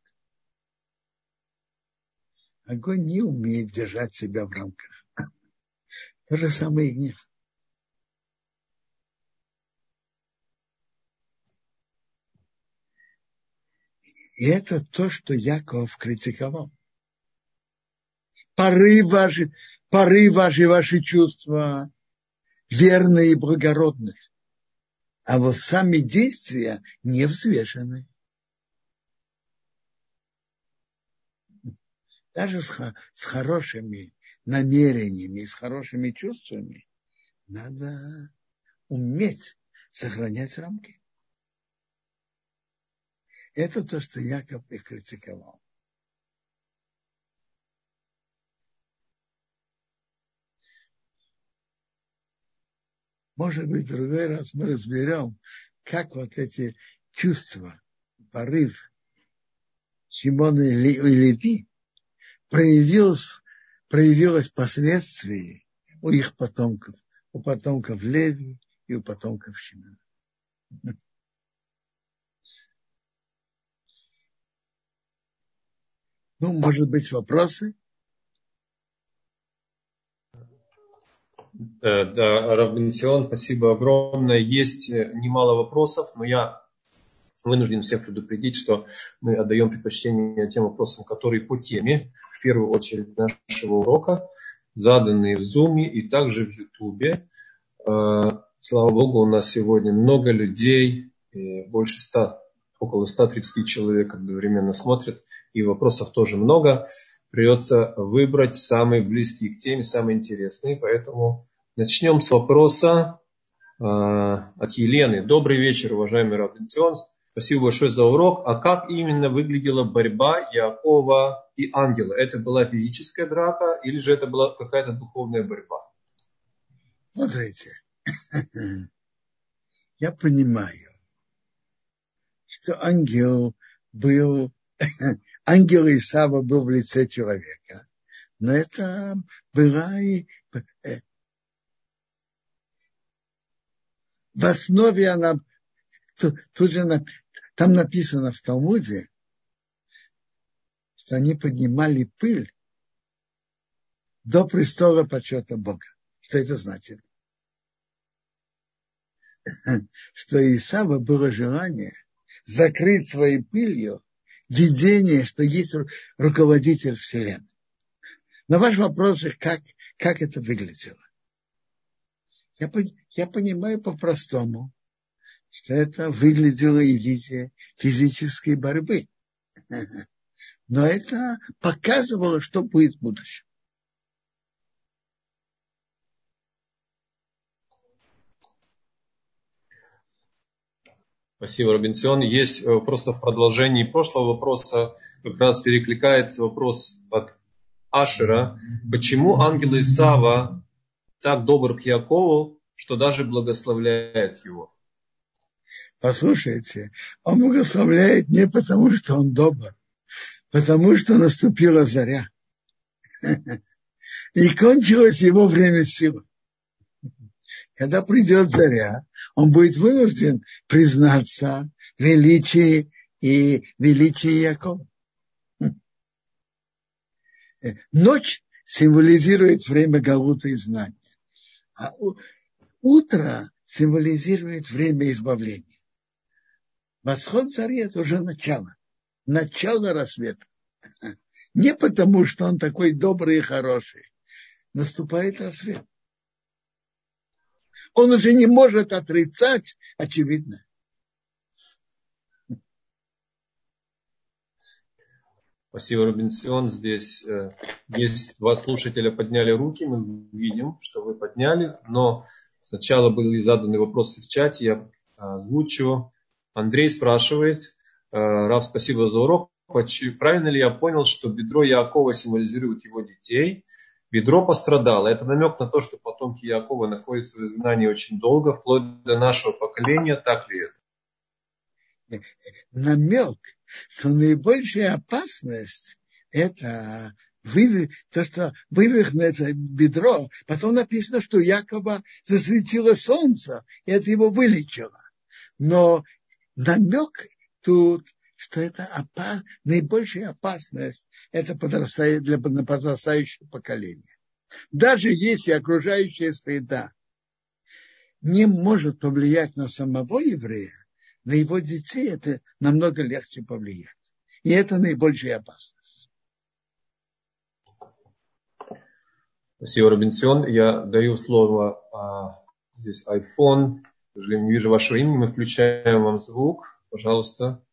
Огонь не умеет держать себя в рамках. То же самое и гнев. И это то, что Яков критиковал порыв ваши, порыв ваши, ваши чувства верные и благородные. А вот сами действия не взвешены. Даже с, с хорошими намерениями, с хорошими чувствами надо уметь сохранять рамки. Это то, что Яков их критиковал. Может быть, в другой раз мы разберем, как вот эти чувства, порыв Симона и Леви проявилось, проявилось впоследствии у их потомков, у потомков Леви и у потомков Шимона. Ну, может быть, вопросы? Э, да, Равбенсион, спасибо огромное. Есть э, немало вопросов, но я вынужден всех предупредить, что мы отдаем предпочтение тем вопросам, которые по теме, в первую очередь нашего урока, заданные в Zoom и также в YouTube. Э, слава Богу, у нас сегодня много людей, больше 100, около 130 человек одновременно смотрят, и вопросов тоже много придется выбрать самые близкие к теме, самые интересные. Поэтому начнем с вопроса э, от Елены. Добрый вечер, уважаемый Равенцион. Спасибо большое за урок. А как именно выглядела борьба Якова и ангела? Это была физическая драка или же это была какая-то духовная борьба? Смотрите, *clears throat* я понимаю, что ангел был *clears throat* ангел Исава был в лице человека. Но это была и э, в основе она тут же там написано в Талмуде, что они поднимали пыль до престола почета Бога. Что это значит? *laughs* Что Исава было желание закрыть своей пылью видение, что есть руководитель Вселенной. На ваш вопрос, как, как это выглядело? Я, я понимаю по-простому, что это выглядело и в виде физической борьбы. *laughs* Но это показывало, что будет в будущем. Спасибо, Робинсон. Есть э, просто в продолжении прошлого вопроса как раз перекликается вопрос от Ашера. Почему ангел Исава так добр к Якову, что даже благословляет его? Послушайте, он благословляет не потому, что он добр, потому что наступила заря. *laughs* И кончилось его время силы. Когда придет заря, он будет вынужден признаться величии и величии Якова. Ночь символизирует время Галута и знания, а утро символизирует время избавления. Восход зари – это уже начало, начало рассвета. *laughs* Не потому, что он такой добрый и хороший, наступает рассвет. Он уже не может отрицать очевидно. Спасибо, Рубинсион. Здесь э, есть два слушателя подняли руки. Мы видим, что вы подняли. Но сначала были заданы вопросы в чате. Я озвучу. Андрей спрашивает. Э, Рав, спасибо за урок. Правильно ли я понял, что бедро Якова символизирует его детей? Бедро пострадало. Это намек на то, что потомки Якова находятся в изгнании очень долго, вплоть до нашего поколения. Так ли это? Намек что наибольшая опасность это то, что вывихнуто бедро, потом написано, что якобы засветило солнце, и это его вылечило. Но намек тут, что это опас, наибольшая опасность, это подрастает для подрастающего поколения. Даже если окружающая среда не может повлиять на самого еврея, на его детей это намного легче повлиять. И это наибольшая опасность. Спасибо, Робинсон. Я даю слово а, здесь iPhone. К сожалению, не вижу вашего имени. Мы включаем вам звук. Пожалуйста.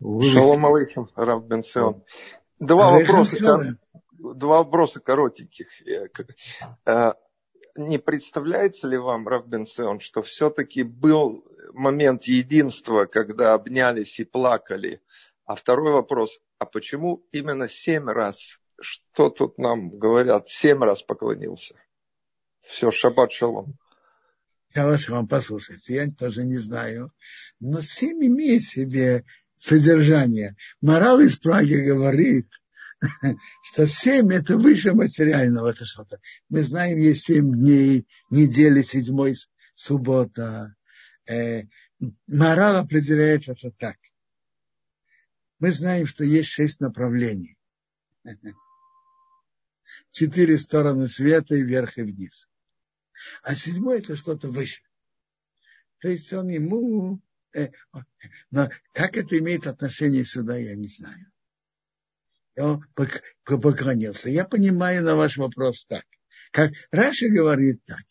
Шалом алейхим, Рав Бенцион. Два вопроса, два вопроса коротеньких. Э, не представляется ли вам, Рав Бенцион, что все-таки был момент единства, когда обнялись и плакали. А второй вопрос, а почему именно семь раз? Что тут нам говорят? Семь раз поклонился. Все, шаббат шалом. Я вас вам послушать, я тоже не знаю. Но семь имеет себе содержание. Морал из Праги говорит, *laughs* что семь это выше материального. Это что-то. Мы знаем, есть семь дней, недели, седьмой суббота, э, мораль определяет это так. Мы знаем, что есть шесть направлений. *laughs* Четыре стороны света и вверх и вниз. А седьмой это что-то выше. То есть он ему... Э, но как это имеет отношение сюда, я не знаю. Он поклонился. Я понимаю на ваш вопрос так. Как Раша говорит так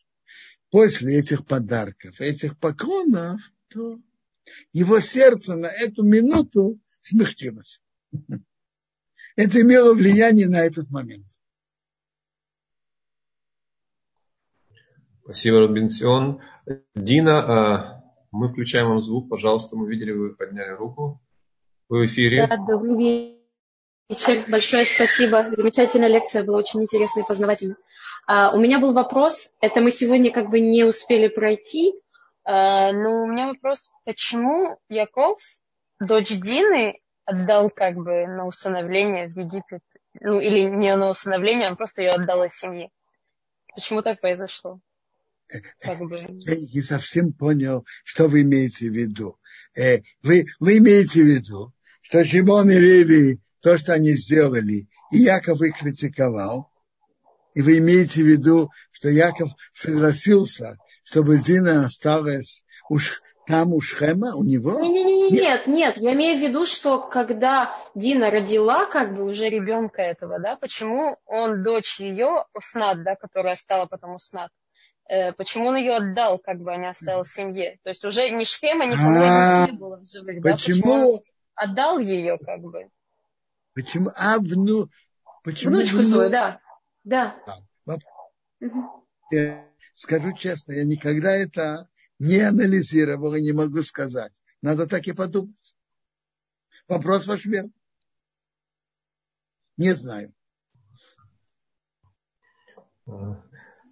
после этих подарков, этих поклонов, то его сердце на эту минуту смягчилось. *laughs* Это имело влияние на этот момент. Спасибо, Робинсион. Дина, а, мы включаем вам звук, пожалуйста. Мы видели, вы подняли руку. Вы в эфире. Да, добрый вечер. Большое спасибо. Замечательная лекция была очень интересная и познавательная. Uh, у меня был вопрос, это мы сегодня как бы не успели пройти, uh, но у меня вопрос, почему Яков, дочь Дины, отдал как бы на усыновление в Египет, ну или не на усыновление, он просто ее отдал из семьи. Почему так произошло? Как бы... Я не совсем понял, что вы имеете в виду. Э, вы, вы имеете в виду, что Шимон и Леви, то, что они сделали, и Яков их критиковал, и вы имеете в виду, что Яков согласился, чтобы Дина осталась уж там у Шхема, у него? Не, не, не, нет, нет, я имею в виду, что когда Дина родила как бы уже ребенка этого, да, почему он дочь ее, Уснат, да, которая стала потом Уснат, почему он ее отдал, как бы, а не оставил в семье? То есть уже ни Шхема, никого них не было в живых, да? Почему он отдал ее, как бы? Почему? А, вну... Почему Внучку свою, да. Да. Я скажу честно, я никогда это не анализировал и не могу сказать. Надо так и подумать. Вопрос ваш верный. Не знаю.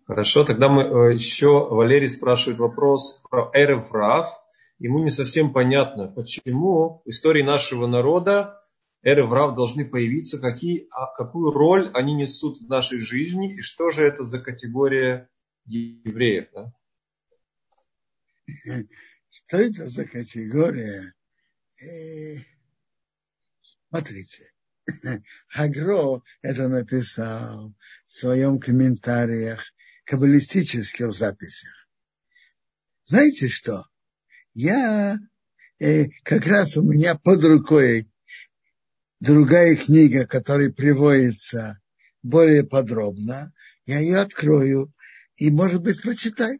Хорошо, тогда мы э, еще Валерий спрашивает вопрос про Эреврав. Ему не совсем понятно, почему в истории нашего народа эры врав должны появиться, какие, а какую роль они несут в нашей жизни и что же это за категория евреев. Да? Что это за категория? Э, смотрите, *laughs* Хагро это написал в своем комментариях, каббалистических записях. Знаете что? Я э, как раз у меня под рукой другая книга, которая приводится более подробно, Я ее открою и, может быть, прочитай.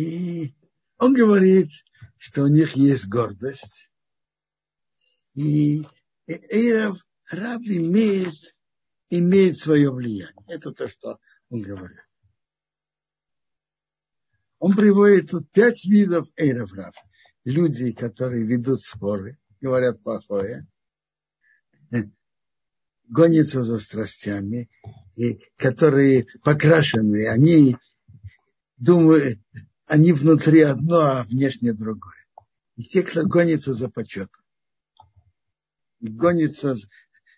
И он говорит, что у них есть гордость. И Эйрав, раб имеет, имеет свое влияние. Это то, что он говорит. Он приводит тут пять видов эйров раб. Люди, которые ведут споры, говорят плохое, *laughs* гонятся за страстями, и которые покрашены, они думают, они внутри одно, а внешне другое. И те, кто гонится за почетом. И гонится,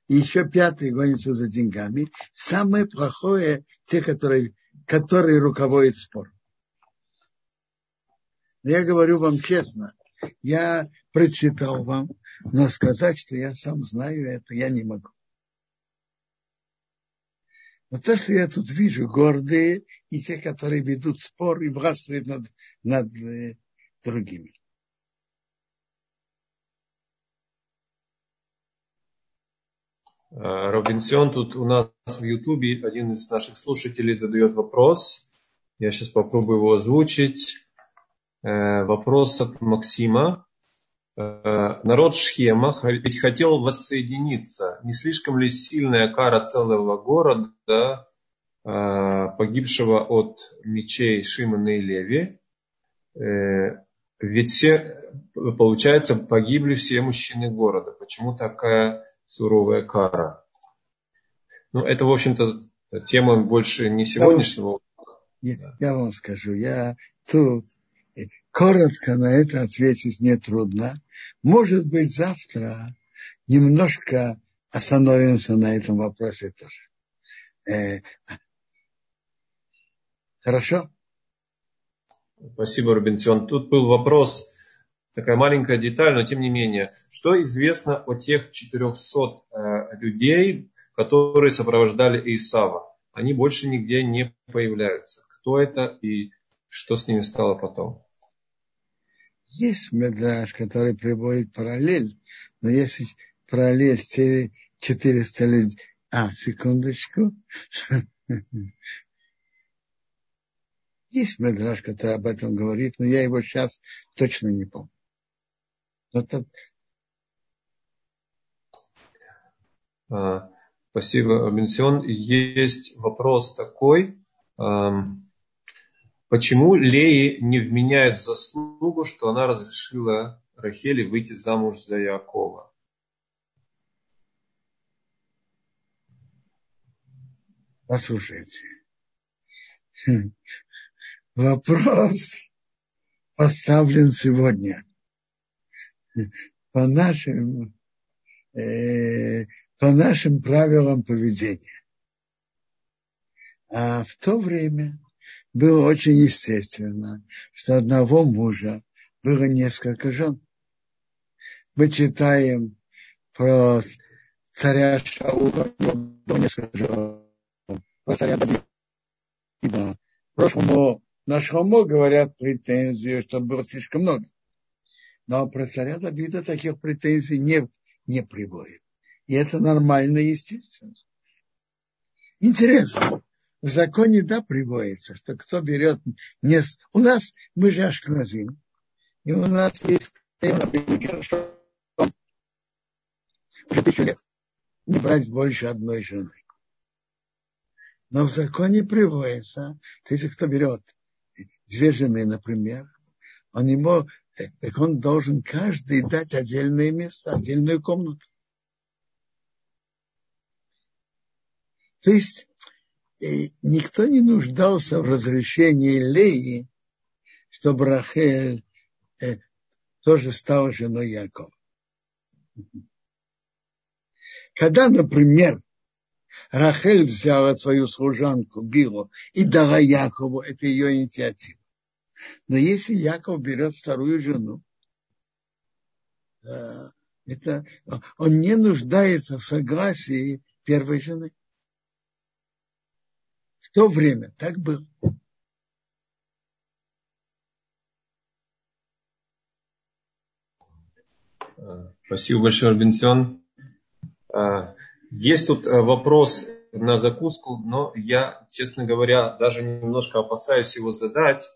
и еще пятый гонится за деньгами. Самое плохое те, которые, которые руководят спор. Но я говорю вам честно, я прочитал вам, но сказать, что я сам знаю это, я не могу. Но то, что я тут вижу, гордые и те, которые ведут спор и властвуют над, над э, другими. А, Робинсон, тут у нас в Ютубе один из наших слушателей задает вопрос. Я сейчас попробую его озвучить. Э, вопрос от Максима. Э, народ Шхема ведь хотел воссоединиться. Не слишком ли сильная кара целого города, э, погибшего от мечей Шимона и Леви? Э, ведь все, получается, погибли все мужчины города. Почему такая суровая кара? Ну, это, в общем-то, тема больше не сегодняшнего. Я, я вам скажу, я тут коротко на это ответить мне трудно. Может быть, завтра немножко остановимся на этом вопросе тоже. Э, хорошо? Спасибо, Рубинсион. Тут был вопрос, такая маленькая деталь, но тем не менее. Что известно о тех 400 э, людей, которые сопровождали Исава? Они больше нигде не появляются. Кто это и что с ними стало потом? Есть медраж, который приводит параллель, но если параллель с 400 лет... А, секундочку. Есть медраж, который об этом говорит, но я его сейчас точно не помню. Вот это... а, спасибо, Бенсион. Есть вопрос такой. Почему Леи не вменяют в заслугу, что она разрешила Рахели выйти замуж за Якова? Послушайте. *laughs* Вопрос поставлен сегодня. По нашим, э, по нашим правилам поведения. А в то время было очень естественно, что одного мужа было несколько жен. Мы читаем про царя Шаула, было несколько жен, про царя Давида. Прошлому нашему говорят претензии, что было слишком много. Но про царя Давида таких претензий не, не приводит. И это нормально и естественно. Интересно в законе, да, приводится, что кто берет не... У нас, мы же ашкназим, и у нас есть хорошо, уже тысячу лет, не брать больше одной жены. Но в законе приводится, то если кто берет две жены, например, он ему, так он должен каждый дать отдельное место, отдельную комнату. То есть никто не нуждался в разрешении Леи, чтобы Рахель э, тоже стала женой Якова. Когда, например, Рахель взяла свою служанку Билу и дала Якову, это ее инициатива. Но если Яков берет вторую жену, э, это, он не нуждается в согласии первой жены. То время так было. Спасибо большое, Арбенсион. А, есть тут э, вопрос на закуску, но я, честно говоря, даже немножко опасаюсь его задать,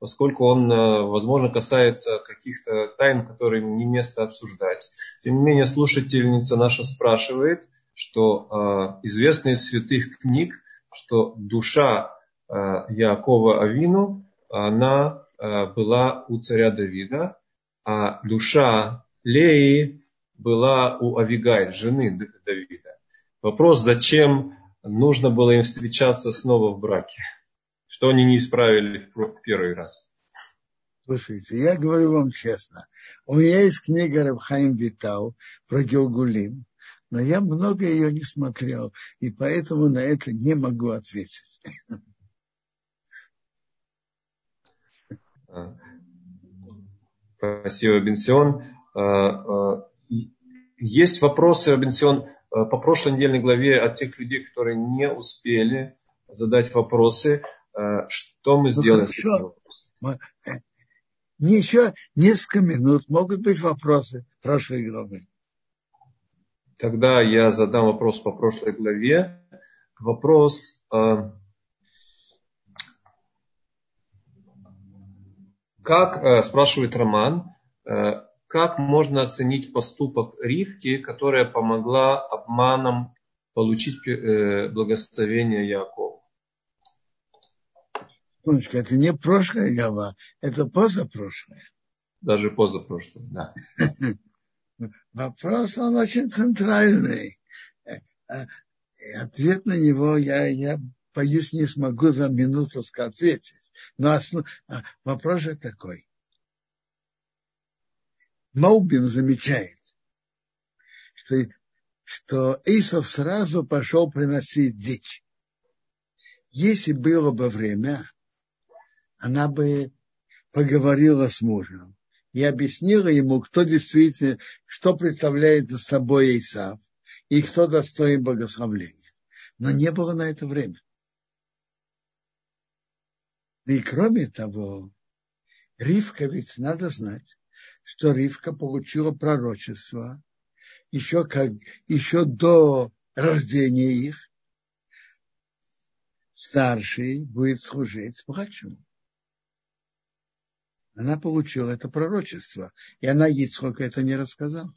поскольку он, э, возможно, касается каких-то тайн, которые не место обсуждать. Тем не менее, слушательница наша спрашивает, что известно из святых книг, что душа э, Якова Авину, она э, была у царя Давида, а душа Леи была у Авигайль, жены Давида. Вопрос, зачем нужно было им встречаться снова в браке? Что они не исправили в первый раз? Слушайте, я говорю вам честно. У меня есть книга Рабхаим Витал про Гилгулим, но я много ее не смотрел, и поэтому на это не могу ответить. Спасибо, Бенсион. А, а, есть вопросы, Бенсион, по прошлой недельной главе от тех людей, которые не успели задать вопросы. Что мы ну, сделаем? Хорошо. Э, еще несколько минут. Могут быть вопросы прошлой главы. Тогда я задам вопрос по прошлой главе. Вопрос, как, спрашивает Роман, как можно оценить поступок Ривки, которая помогла обманом получить э, благословение Якова? Сонечка, это не прошлая глава, это позапрошлая. Даже позапрошлая, да. *laughs* Вопрос, он очень центральный. Э, э, ответ на него я, я боюсь, не смогу за минуту ответить. Но основ... А, вопрос же такой. Маубин замечает, что, что Исов сразу пошел приносить дичь. Если было бы время, она бы поговорила с мужем и объяснила ему, кто действительно, что представляет собой Исав и кто достоин благословления. Но не было на это время. И кроме того, Ривка ведь надо знать, что Ривка получила пророчество еще, как, еще до рождения их. Старший будет служить младшему. Она получила это пророчество, и она Ицхока это не рассказала.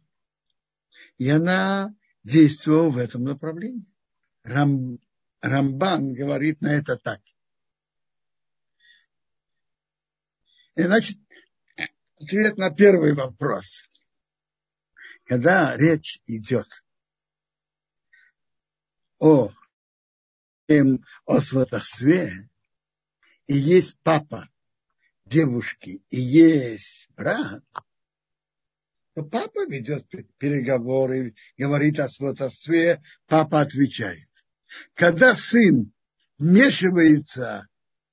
И она действовала в этом направлении. Рам, Рамбан говорит на это так. И значит, ответ на первый вопрос. Когда речь идет о, о сватовстве, и есть папа девушки, и есть брат, то папа ведет переговоры, говорит о сватовстве, папа отвечает. Когда сын вмешивается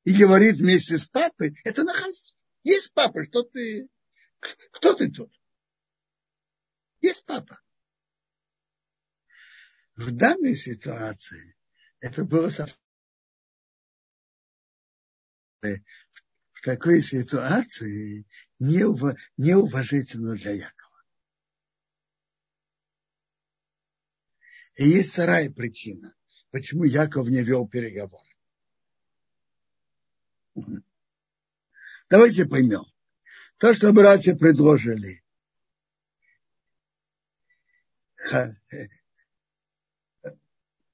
и говорит вместе с папой, это нахальство. Есть папа, что ты кто ты тут? Есть папа. В данной ситуации это было совсем такой ситуации неуважительно для Якова. И есть вторая причина, почему Яков не вел переговоры. Давайте поймем. То, что братья предложили.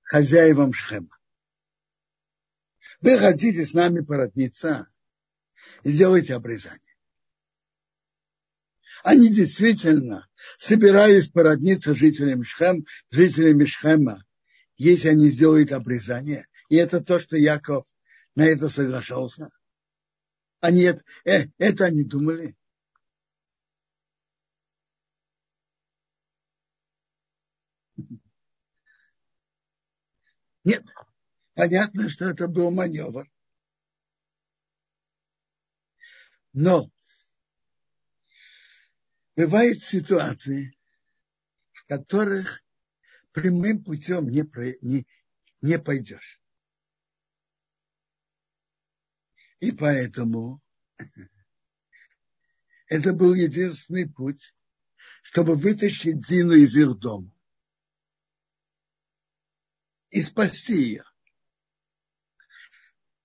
Хозяевам Шхема. Вы хотите с нами породниться? Сделайте обрезание. Они действительно, собираясь породниться жителям Шхем, жителями Шхема, если они сделают обрезание, и это то, что Яков на это соглашался. Они, э, это они думали. Нет, понятно, что это был маневр. Но бывают ситуации, в которых прямым путем не, не, не пойдешь. И поэтому *laughs* это был единственный путь, чтобы вытащить Дину из их дома и спасти ее.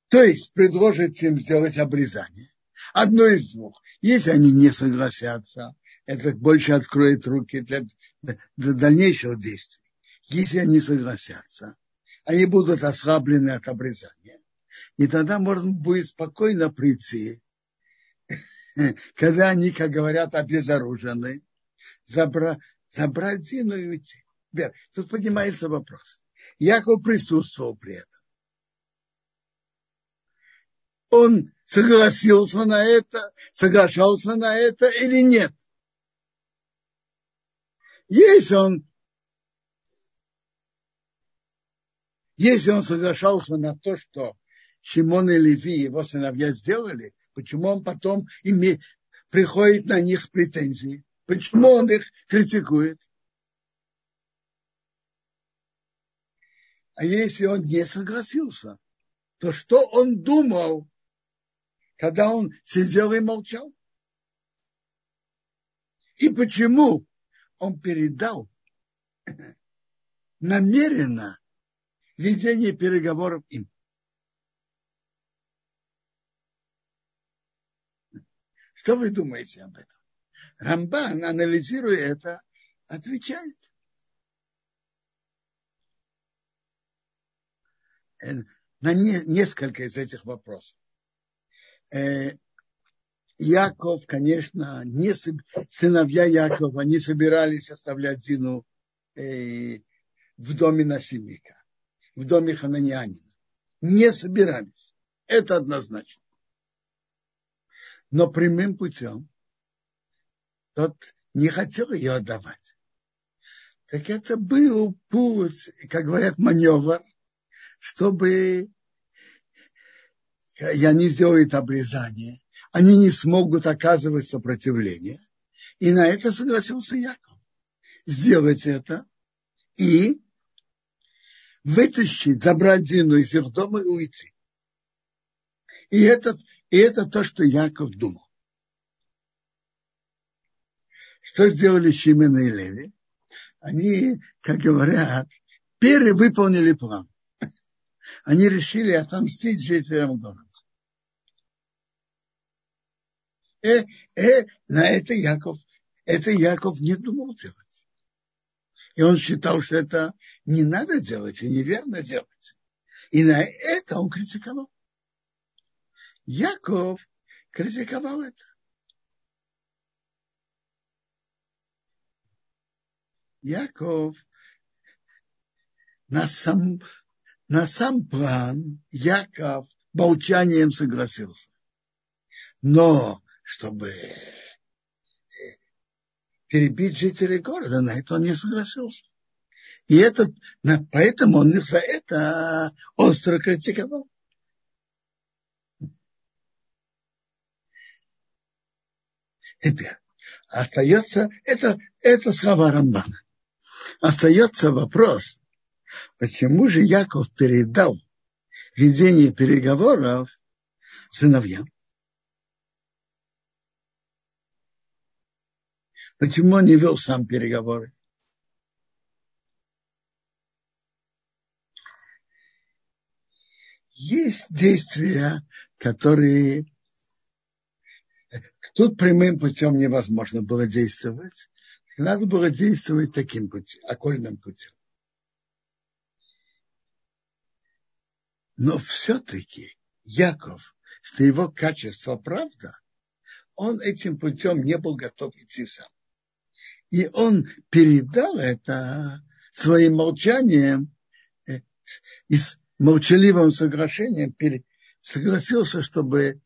То есть предложить им сделать обрезание. Одно из двух. Если они не согласятся, это больше откроет руки для, для дальнейшего действия. Если они согласятся, они будут ослаблены от обрезания. И тогда можно будет спокойно прийти, когда они, как говорят, обезоружены, забра, забрать Дину и уйти. Тут поднимается вопрос. Яков присутствовал при этом. Он согласился на это, соглашался на это или нет. Если он, если он соглашался на то, что Шимон и Леви, его сыновья, сделали, почему он потом име, приходит на них с претензией? Почему он их критикует? А если он не согласился, то что он думал, когда он сидел и молчал? И почему он передал *clears throat* намеренно ведение переговоров им? Что вы думаете об этом? Рамбан, анализируя это, отвечает. Э, на не, несколько из этих вопросов. Э, Яков, конечно, не сыновья Якова не собирались оставлять Дину э, в доме насильника, в доме хананянина. Не собирались. Это однозначно. Но прямым путем тот не хотел ее отдавать. Так это был путь, как говорят, маневр, чтобы они сделают обрезание, они не смогут оказывать сопротивление. И на это согласился Яков. Сделать это и вытащить, забрать Дину из их дома и уйти. И это, и это то, что Яков думал. Что сделали Шимена и Леви? Они, как говорят, перевыполнили план они решили отомстить жителям города. Э, э, на это Яков, это Яков не думал делать. И он считал, что это не надо делать и неверно делать. И на это он критиковал. Яков критиковал это. Яков на, сам, на сам план Яков молчанием согласился. Но чтобы э, перебить жителей города, на это он не согласился. И это, поэтому он их за это остро критиковал. Теперь остается, это, это слова Рамбана. Остается вопрос, Почему же Яков передал ведение переговоров сыновьям? Почему он не вел сам переговоры? Есть действия, которые тут прямым путем невозможно было действовать. Надо было действовать таким путем, окольным путем. Но все-таки Яков, что его качество правда, он этим путем не был готов идти сам. И он передал это своим молчанием э, и с молчаливым соглашением согласился, чтобы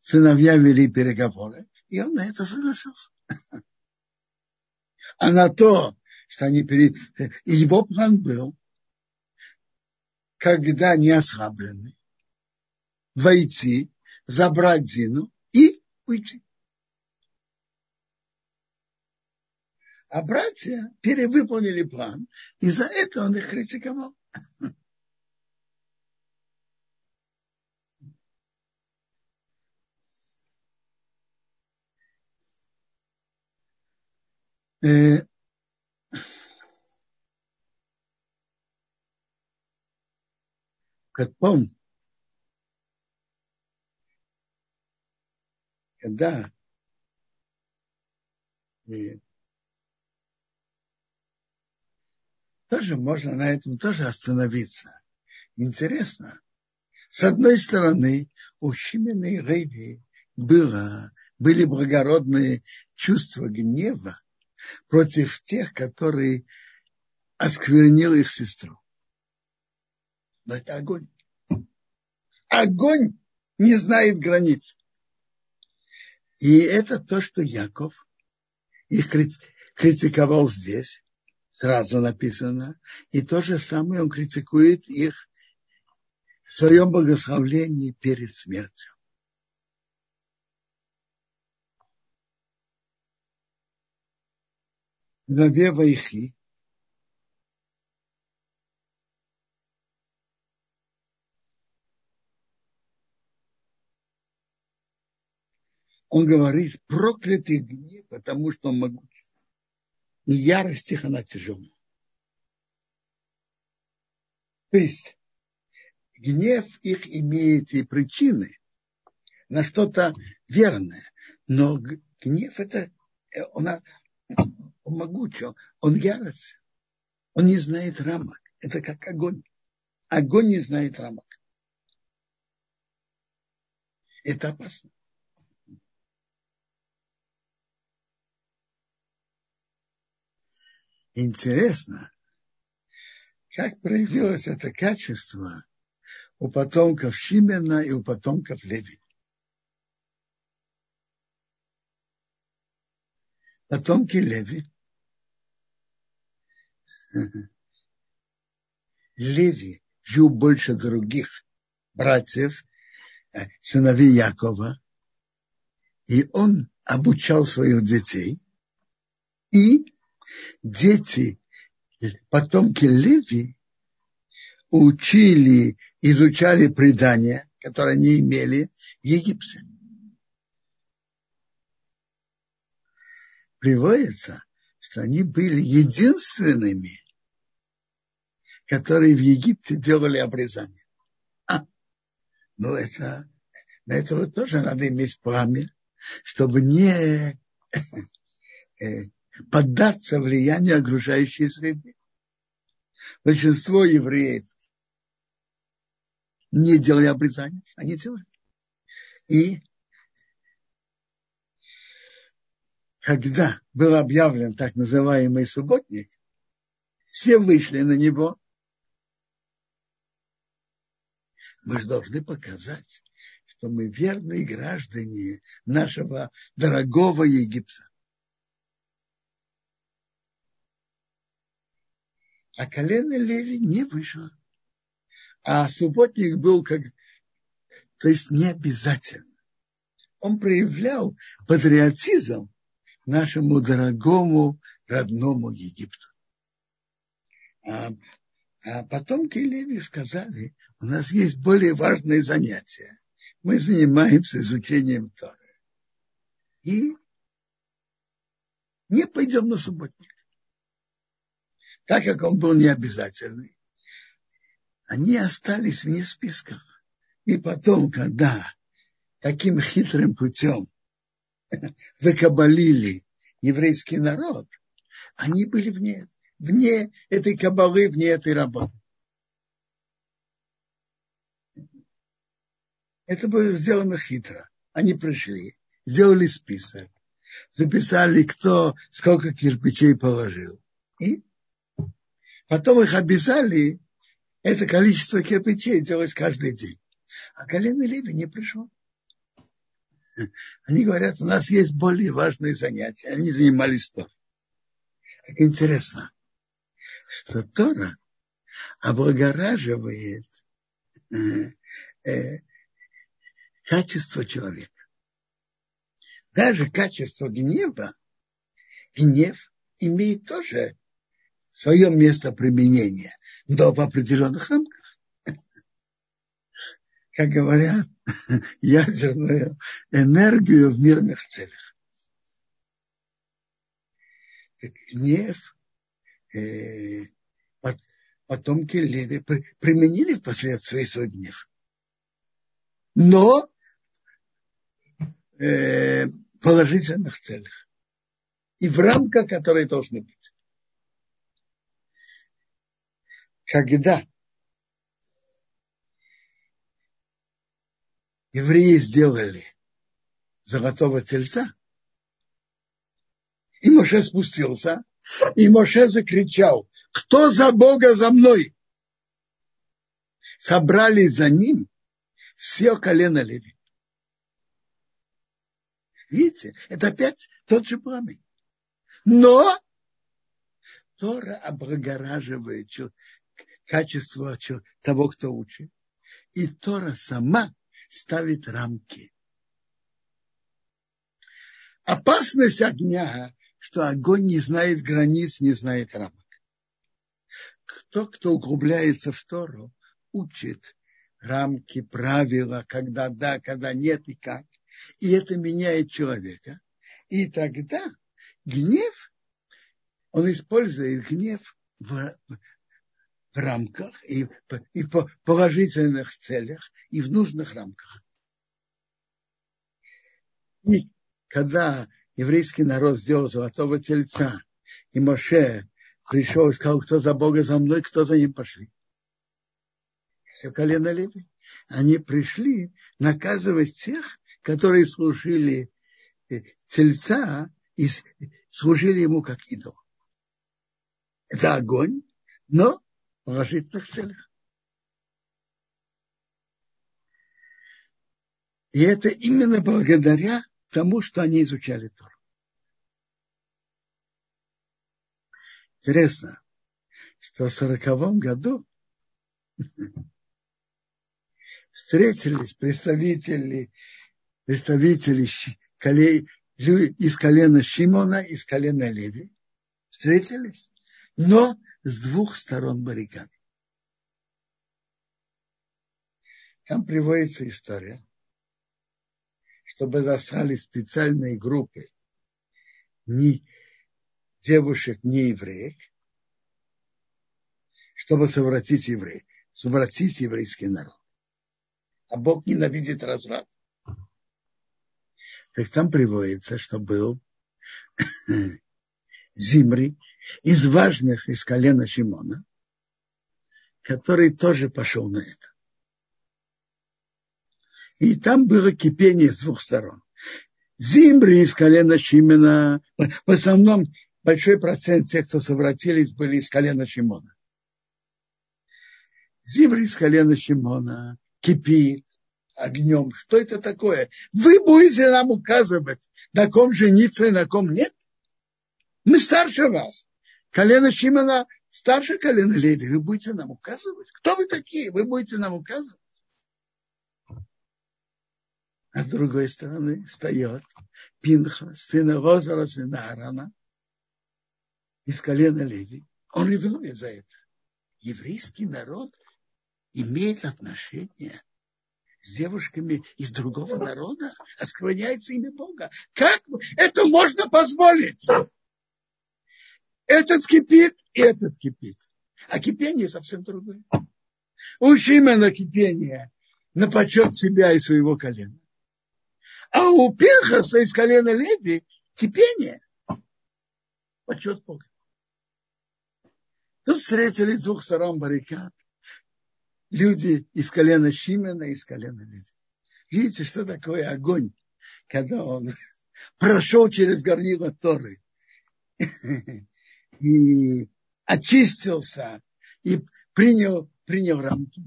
сыновья вели переговоры. И он на это согласился. *laughs* А на то, что они перед... Его план был, когда не ослаблены, войти, забрать Дину и уйти. А братья перевыполнили план, и за это он их критиковал. Э, потом, когда и тоже можно на этом тоже остановиться. Интересно. С одной стороны, у Шимена и Рейви было, были благородные чувства гнева против тех, которые осквернил их сестру. Это огонь. Огонь не знает границ. И это то, что Яков их критиковал здесь, сразу написано. И то же самое он критикует их в своем богословлении перед смертью. Главе Вайхи он говорит, проклятый гнев, потому что он могуч. И ярость их, она тяжелая. То есть гнев их имеет и причины на что-то верное, но гнев это он, он могучий, он ярость, он не знает рамок. Это как огонь. Огонь не знает рамок. Это опасно. Интересно, как проявилось это качество у потомков Шимена и у потомков Леви. Потомки Леви. Леви жил больше других братьев, э, сыновей Якова, и он обучал своих детей, и дети, потомки Леви, учили, изучали предания, которые они имели в Египте. Приводится, что они были единственными, которые в Египте делали обрезание. А, ну это, на этого тоже надо иметь память, чтобы не э, поддаться влиянию окружающей среды. Большинство евреев не делали обрезание, они делали. И когда был объявлен так называемый субботник, все вышли на него. Мы же должны показать, что мы верные граждане нашего дорогого Египта. А колено Леви не вышло. А субботник был как... То есть не обязательно. Он проявлял патриотизм нашему дорогому родному Египту. А, а потомки Леви сказали, у нас есть более важные занятия. Мы занимаемся изучением Торы. И не пойдем на субботник так как он был необязательный, они остались вне списков. И потом, когда таким хитрым путем *laughs* закабалили еврейский народ, они были вне, вне этой кабалы, вне этой работы. Это было сделано хитро. Они пришли, сделали список, записали, кто сколько кирпичей положил. И Потом их обязали это количество кирпичей делать каждый день. А колено Леви не пришло. Они говорят, у нас есть более важные занятия. Они занимались то. Как интересно, что Тора облагораживает э, э, качество человека. Даже качество гнева, гнев имеет тоже свое место применения, но в определенных рамках. Как говорят, *laughs* ядерную энергию в мирных целях. Гнев э, потомки Леви применили впоследствии свой гнев. Но э, положительных целях. И в рамках, которые должны быть. Когда евреи сделали золотого тельца, и Моше спустился, и Моше закричал, кто за Бога за мной? Собрались за ним все колено Леви. Видите, это опять тот же пламень. Но Тора облагораживает качество того, кто учит. И Тора сама ставит рамки. Опасность огня, что огонь не знает границ, не знает рамок. Кто, кто углубляется в Тору, учит рамки, правила, когда да, когда нет и как. И это меняет человека. И тогда гнев, он использует гнев в, рамках и, и по положительных целях, и в нужных рамках. И когда еврейский народ сделал золотого тельца, и Моше пришел и сказал, кто за Бога за мной, кто за ним пошли. Все колено Леви. Они пришли наказывать тех, которые служили э, тельца и служили ему как идол. Это огонь, но в положительных целях. И это именно благодаря тому, что они изучали Тору. Интересно, что в сороковом году *laughs* встретились представители, представители из колена Шимона, из колена Леви. Встретились, но с двух сторон баррикады. Там приводится история, чтобы засали специальные группы не девушек не евреек, чтобы совратить евреев, совратить еврейский народ. А Бог ненавидит разврат. Так там приводится, что был *coughs* Зимри из важных из колена Шимона, который тоже пошел на это. И там было кипение с двух сторон. Зимри из колена Шимена, в основном большой процент тех, кто совратились, были из колена Шимона. Зимри из колена Шимона кипит огнем. Что это такое? Вы будете нам указывать, на ком жениться и на ком нет? Мы старше вас. Колено Шимона старше колена Леви. Вы будете нам указывать? Кто вы такие? Вы будете нам указывать? А с другой стороны встает Пинха, сына Розара, сына Арана, из колена Леви. Он ревнует за это. Еврейский народ имеет отношение с девушками из другого народа, оскверняется имя Бога. Как это можно позволить? Этот кипит, и этот кипит. А кипение совсем другое. У Шимена кипение на почет себя и своего колена. А у Пехаса из колена Леви кипение почет Бога. Тут встретились двух сторон баррикад. Люди из колена Шимена и из колена Леви. Видите, что такое огонь, когда он *laughs* прошел через горнило Торы *laughs* и очистился, и принял, принял рамки.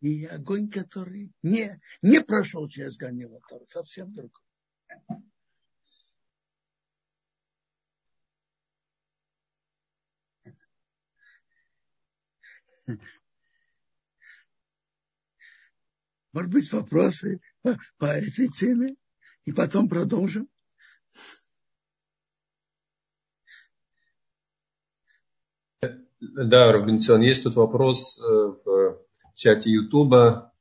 И огонь, который не, не прошел через Торы, совсем другой. Может быть, вопросы по, по этой теме? И потом продолжим. Да, Робинсон, есть тут вопрос э, в чате Ютуба.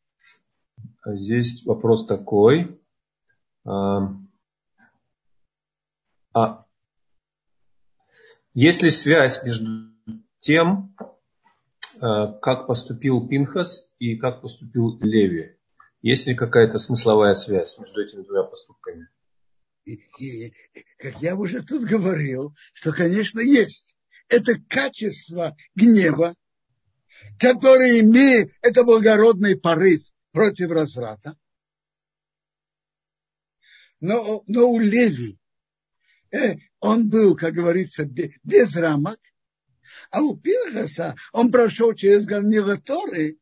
Здесь вопрос такой. А, а есть ли связь между тем, э, как поступил Пинхас и как поступил Леви? Есть ли какая-то смысловая связь между этими двумя поступками? И, и, как я уже тут говорил, что, конечно, есть. Это качество гнева, который имеет, это благородный порыв против разврата. Но, но у Леви э, он был, как говорится, без рамок, а у Пиргаса он прошел через горнила Торы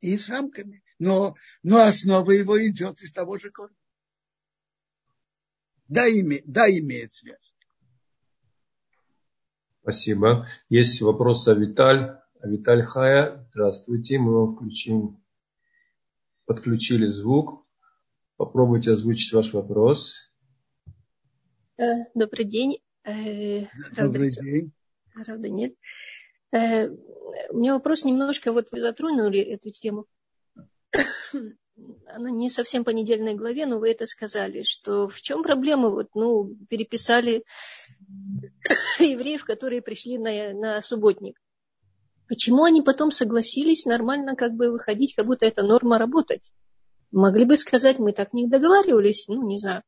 и с рамками. Но, но основа его идет из того же корня. Да, име, да, имеет связь. Спасибо. Есть вопрос о Виталь. Виталь Хая, здравствуйте. Мы вам включим, подключили звук. Попробуйте озвучить ваш вопрос. Э, добрый день. Э, Добрый день. Правда, нет. Э, у меня вопрос немножко, вот вы затронули эту тему. Она не совсем по недельной главе, но вы это сказали, что в чем проблема, вот, ну, переписали *coughs* евреев, которые пришли на, на субботник. Почему они потом согласились нормально как бы выходить, как будто это норма работать? Могли бы сказать, мы так не договаривались, ну, не знаю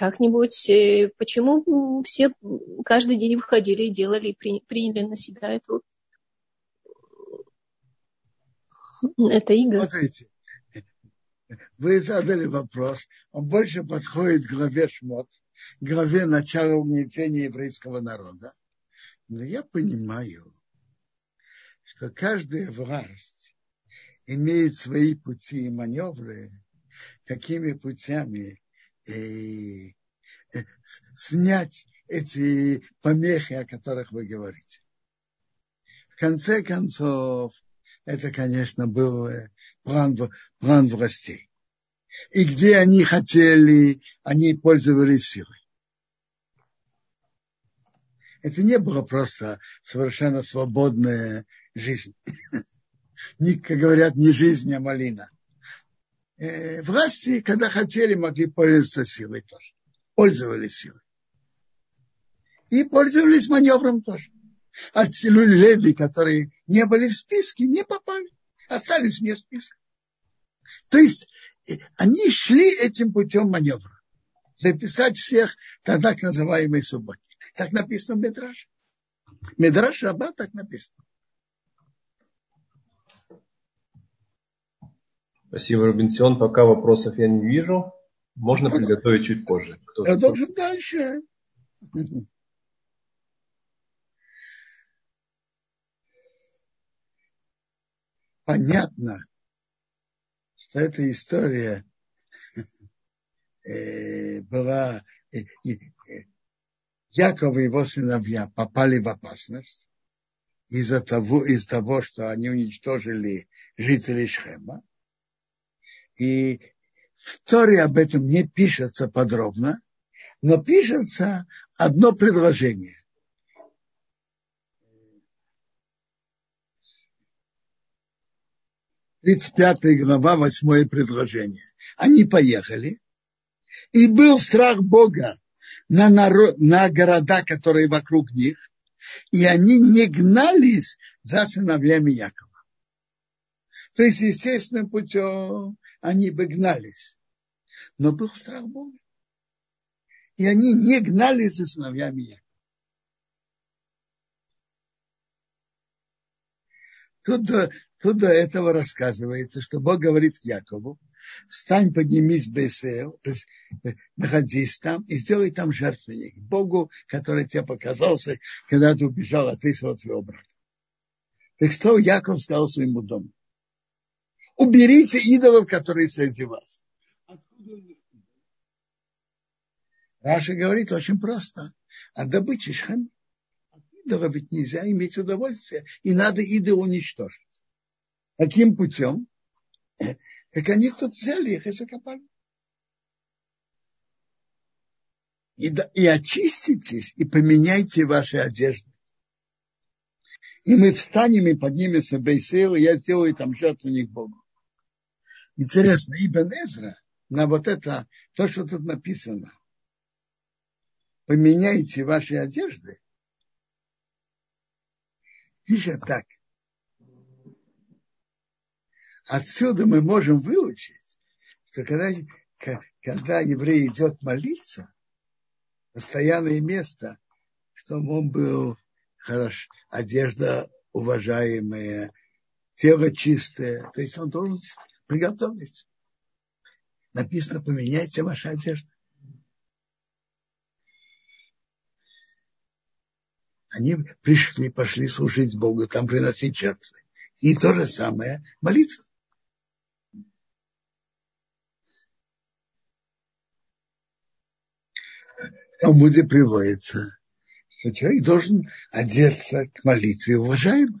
как-нибудь, э, почему все каждый день выходили и делали, и приняли на себя эту это Игорь. Смотрите, вы задали вопрос, он больше подходит к главе Шмот, главе начала угнетения еврейского народа. Но я понимаю, что каждая власть имеет свои пути и маневры, какими путями и э, снять эти помехи, о которых вы говорите. В конце концов, это, конечно, был э, план, план властей. И где они хотели, они пользовались силой. Это не было просто совершенно свободная жизнь. *laughs* Не, как говорят, не жизнь, а малина. Э, власти, когда хотели, могли пользоваться силой тоже. Пользовались силой. И пользовались маневром тоже. А Леви, которые не были в списке, не попали. Остались вне списка. То есть э, они шли этим путем маневра. Записать всех на так называемые субботы. Так написано в Медраше. Медраш Раба так написано. Спасибо, Робинсон. Пока вопросов я не вижу. Можно приготовить чуть позже. Я должен дальше. Понятно, что эта история э, была... Э, Яков и его сыновья попали в опасность из-за того, из того, что они уничтожили жителей Шхема. И в Торе об этом не пишется подробно, но пишется одно предложение. Тридцать пятая глава, восьмое предложение. Они поехали, и был страх Бога на, народ, на города, которые вокруг них, и они не гнались за сыновьями Якова. То есть естественным путем они бы гнались. Но был страх Бога. И они не гнались за сыновьями Якова. Тут до, тут до этого рассказывается, что Бог говорит Якову, встань, поднимись в Бесео, находись там и сделай там жертвенник Богу, который тебе показался, когда ты убежал от своего твоего брата. Так что Яков сказал своему дому? уберите идолов, которые среди вас. Откуда Раша говорит очень просто. А добыча шхам. Идола ведь нельзя иметь удовольствие. И надо идол уничтожить. Каким путем? Как они тут взяли их и закопали. И, и очиститесь, и поменяйте ваши одежды. И мы встанем и поднимемся в Бейсею, и я сделаю там жертвенник Богу. Интересно, Ибн Эзра на вот это, то, что тут написано, поменяйте ваши одежды, пишет так. Отсюда мы можем выучить, что когда, когда еврей идет молиться, постоянное место, чтобы он был хорош, одежда уважаемая, тело чистое. То есть он должен приготовиться. Написано, поменяйте ваши одежды. Они пришли, пошли служить Богу, там приносить жертвы. И то же самое молитва. В Талмуде приводится, что человек должен одеться к молитве уважаемо.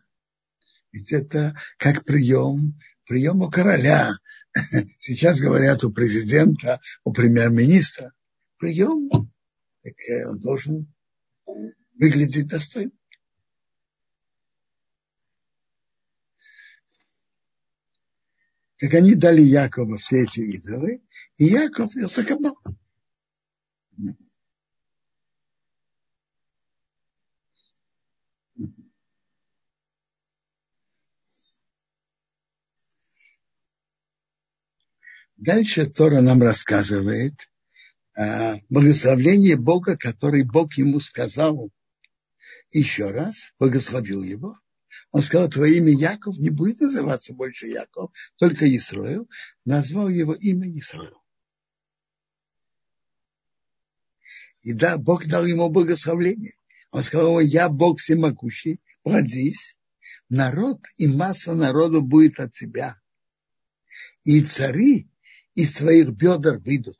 Ведь это как прием, прием у короля. *laughs* Сейчас говорят у президента, у премьер-министра. Прием. Так э, он должен выглядеть достойно. Как они дали Якову все эти идолы, и Яков их закопал. Дальше Тора нам рассказывает о благословении Бога, который Бог ему сказал еще раз, благословил его. Он сказал, твое имя Яков не будет называться больше Яков, только Исраил. Назвал его имя Исраил. И да, Бог дал ему благословение. Он сказал, я Бог всемогущий, плодись. Народ и масса народу будет от тебя. И цари из твоих бедер выйдут.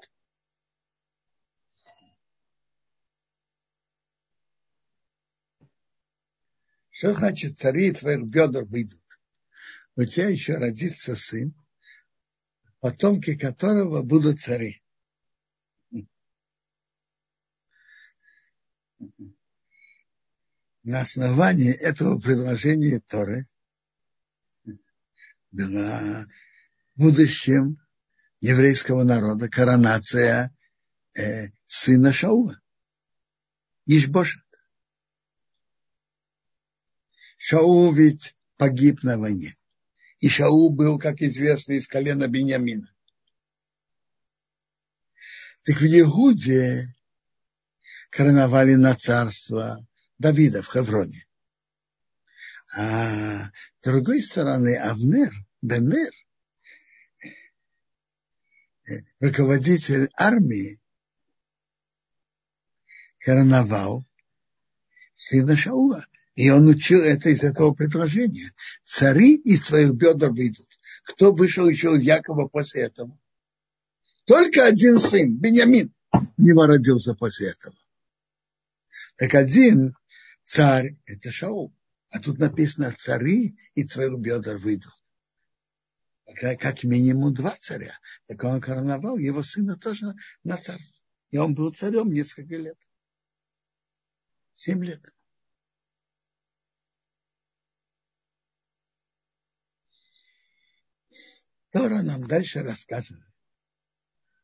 Что значит цари твоих бедер выйдут? У тебя еще родится сын, потомки которого будут цари. На основании этого предложения Торы была в будущем еврейского народа коронация э, сына Шаула, Ишбошет. Шаул ведь погиб на войне. И Шаул был, как известно, из колена Бениамина. Так в Егуде короновали на царство Давида в Хевроне. А с другой стороны, Авнер, Бенер, руководитель армии короновал сына Шаула. И он учил это из этого предложения. Цари из своих бедер выйдут. Кто вышел еще из Якова после этого? Только один сын, Беньямин, не родился после этого. Так один царь – это Шаул. А тут написано, цари из своих бедер выйдут как минимум два царя. Так он короновал его сына тоже на царство. И он был царем несколько лет. Семь лет. Тора нам дальше рассказывает.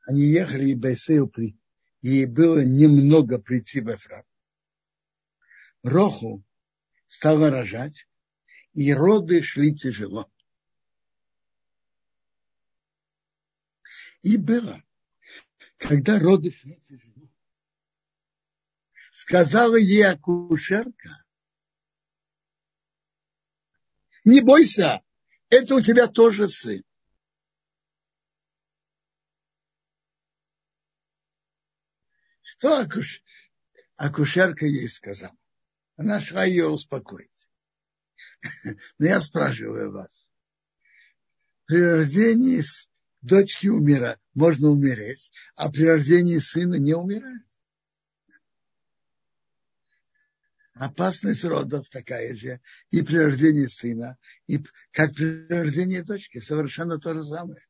Они ехали и Бейсею при, и было немного прийти в Эфрат. Роху стала рожать, и роды шли тяжело. И было, когда роды шли тяжело, сказала ей акушерка, не бойся, это у тебя тоже сын. Что акуш... акушерка ей сказала? Она шла ее успокоить. *laughs* Но я спрашиваю вас. При рождении дочки умирают, можно умереть, а при рождении сына не умирают. опасность родов такая же, и при рождении сына, и как при рождении дочки, совершенно то же самое.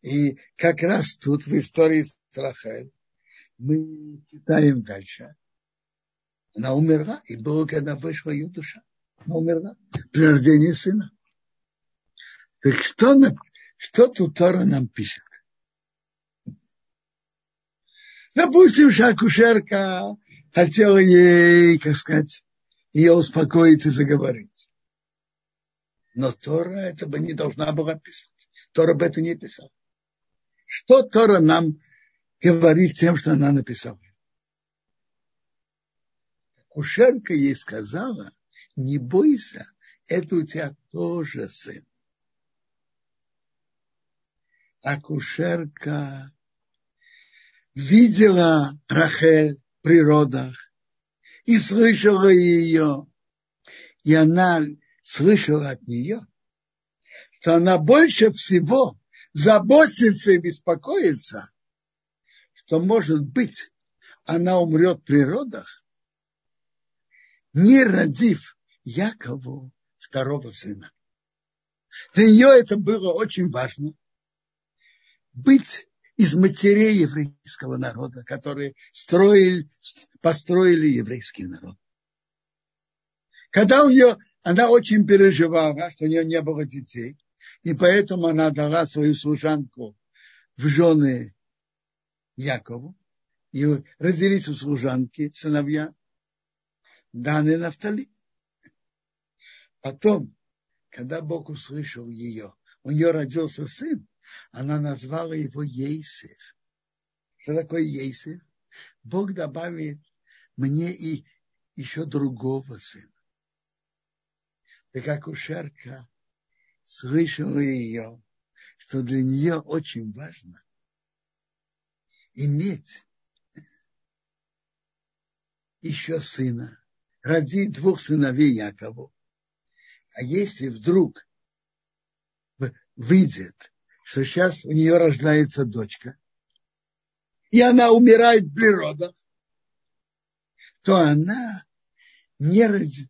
И как раз тут в истории с Рахель мы читаем дальше. Она умерла, и было, когда вышла ее душа. Она умерла при рождении сына. Так что, что тут Тора нам пишет? Допустим, что акушерка хотела ей, как сказать, ее успокоить и заговорить. Но Тора это бы не должна была писать. Тора бы это не писала. Что Тора нам говорит тем, что она написала? Кушерка ей сказала, не бойся, это у тебя тоже сын. Акушерка видела Рахель в природах и слышала ее. И она слышала от нее, что она больше всего заботится и беспокоится, что, может быть, она умрет в природах, не родив Якову второго сына. Для нее это было очень важно. Быть из матерей еврейского народа, которые строили, построили еврейский народ. Когда у нее, она очень переживала, что у нее не было детей, и поэтому она дала свою служанку в жены Якову, и родились у служанки сыновья Дан и Нафтали. Потом, когда Бог услышал ее, у нее родился сын, она назвала его Ейсев. Что такое Ейсев? Бог добавит мне и еще другого сына. Так как Ушерка слышала ее, что для нее очень важно иметь еще сына, родить двух сыновей Якову. А если вдруг выйдет что сейчас у нее рождается дочка, и она умирает в природах, то она не, роди,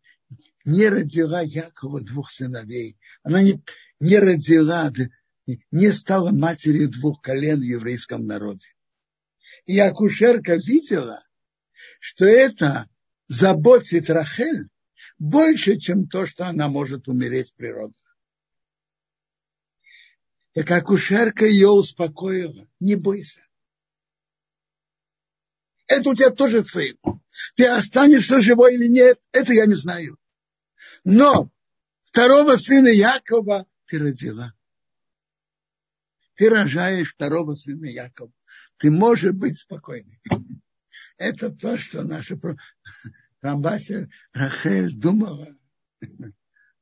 не родила Якова двух сыновей. Она не, не родила, не стала матерью двух колен в еврейском народе. И акушерка видела, что это заботит Рахель больше, чем то, что она может умереть в природе. Так акушерка ее успокоила. Не бойся. Это у тебя тоже сын. Ты останешься живой или нет, это я не знаю. Но второго сына Якова ты родила. Ты рожаешь второго сына Якова. Ты можешь быть спокойной. Это то, что наша Рамбасер Рахель думала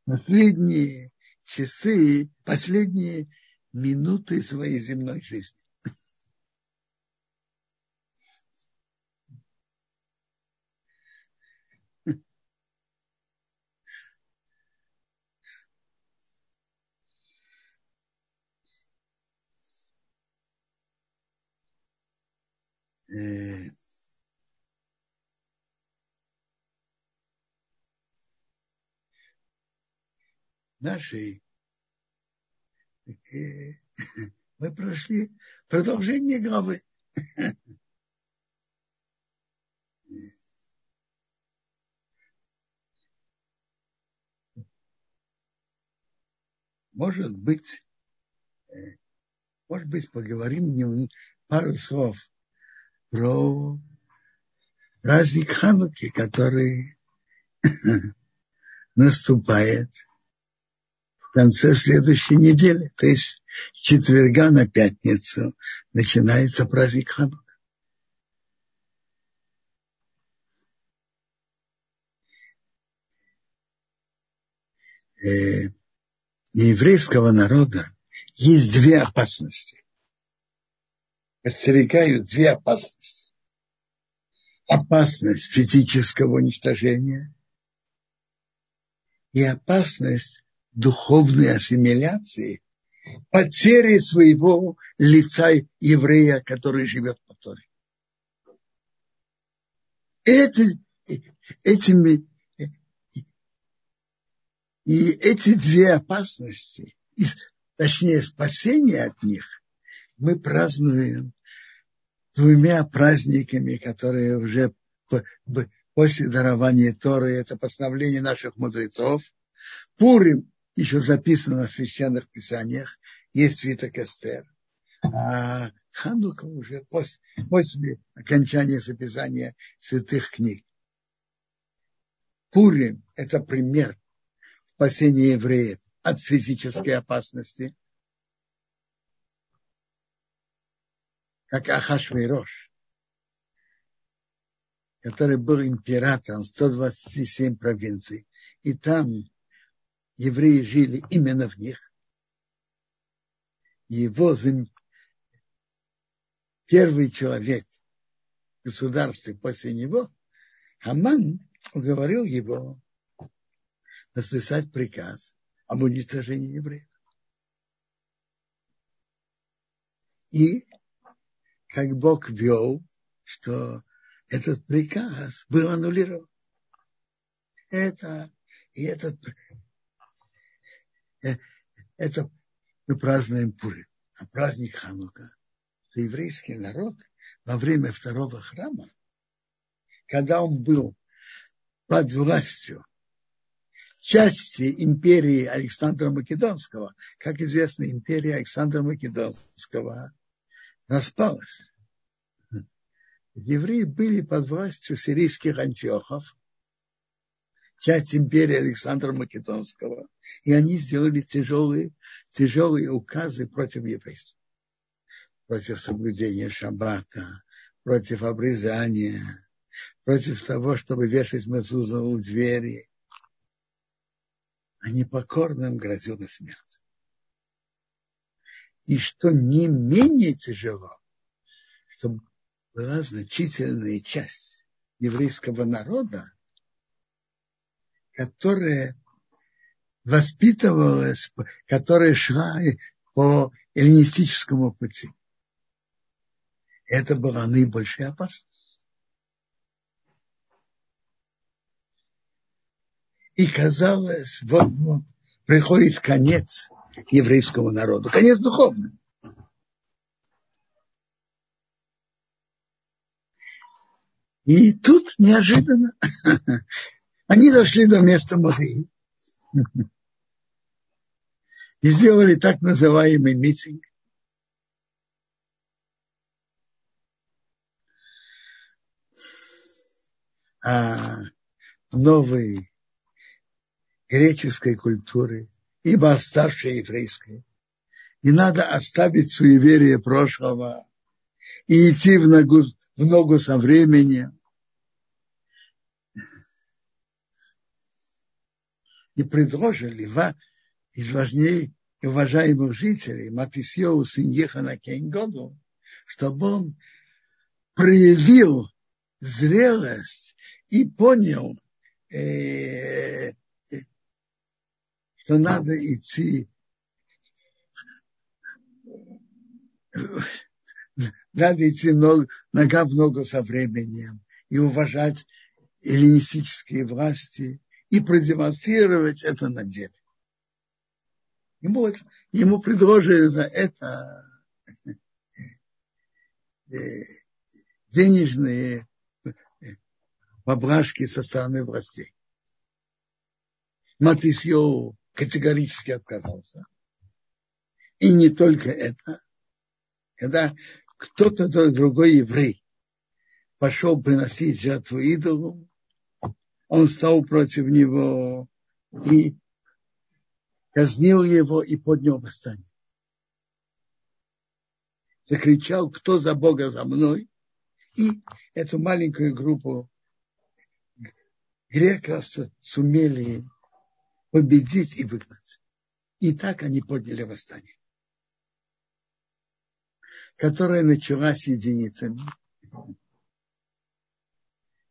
последние часы, последние минуты своей земной жизни. Э, нашей *laughs* мы прошли продолжение главы. *laughs* Может быть, может быть, поговорим пару слов про праздник Хануки, который *laughs* наступает – в конце следующей недели, то есть с четверга на пятницу, начинается праздник Ханука. Э, еврейского народа есть две опасности. Остерегают две опасности. Опасность физического уничтожения и опасность духовной ассимиляции, потери своего лица еврея, который живет по Торе. Эти, этими, И эти две опасности, точнее спасение от них, мы празднуем двумя праздниками, которые уже после дарования Торы, это постановление наших мудрецов. Пурим еще записано в священных писаниях, есть свиток Эстер. А Ханука уже после, после окончания записания святых книг. Пурим – это пример спасения евреев от физической опасности, как Ахашвейрош, который был императором 127 провинций, и там евреи жили именно в них. Его первый человек в государстве после него, Хаман, уговорил его написать приказ об уничтожении евреев. И как Бог вел, что этот приказ был аннулирован. Это, и этот, это мы празднуем Пурим, а праздник Ханука. Еврейский народ во время второго храма, когда он был под властью части империи Александра Македонского. Как известно, империя Александра Македонского распалась. Евреи были под властью сирийских антиохов, часть империи Александра Македонского, и они сделали тяжелые, тяжелые указы против еврейства. Против соблюдения шаббата, против обрезания, против того, чтобы вешать мезузу у двери, а непокорным грозила смерть. И что не менее тяжело, что была значительная часть еврейского народа, которая воспитывалась, которая шла по эллинистическому пути. Это была наибольшая опасность. И казалось, вот, вот приходит конец еврейскому народу, конец духовный. И тут неожиданно *laughs* они дошли до места Мадыи и сделали так называемый митинг. А новый греческой культуры, ибо старшей еврейской. Не надо оставить суеверие прошлого и идти в ногу, в ногу со временем. И предложили из важней уважаемых жителей Матисьеу сын Ехана Кейнгоду, чтобы он проявил зрелость и понял э, что надо идти *laughs* надо идти ног, нога в ногу со временем и уважать эллинистические власти и продемонстрировать это на деле. Ему, ему предложили за это э, денежные поблажки со стороны властей. Матисьо категорически отказался. И не только это. Когда кто-то другой еврей пошел приносить жертву идолу, он стал против него и казнил его и поднял восстание. Закричал, кто за Бога за мной. И эту маленькую группу греков сумели победить и выгнать. И так они подняли восстание, которое началось единицами.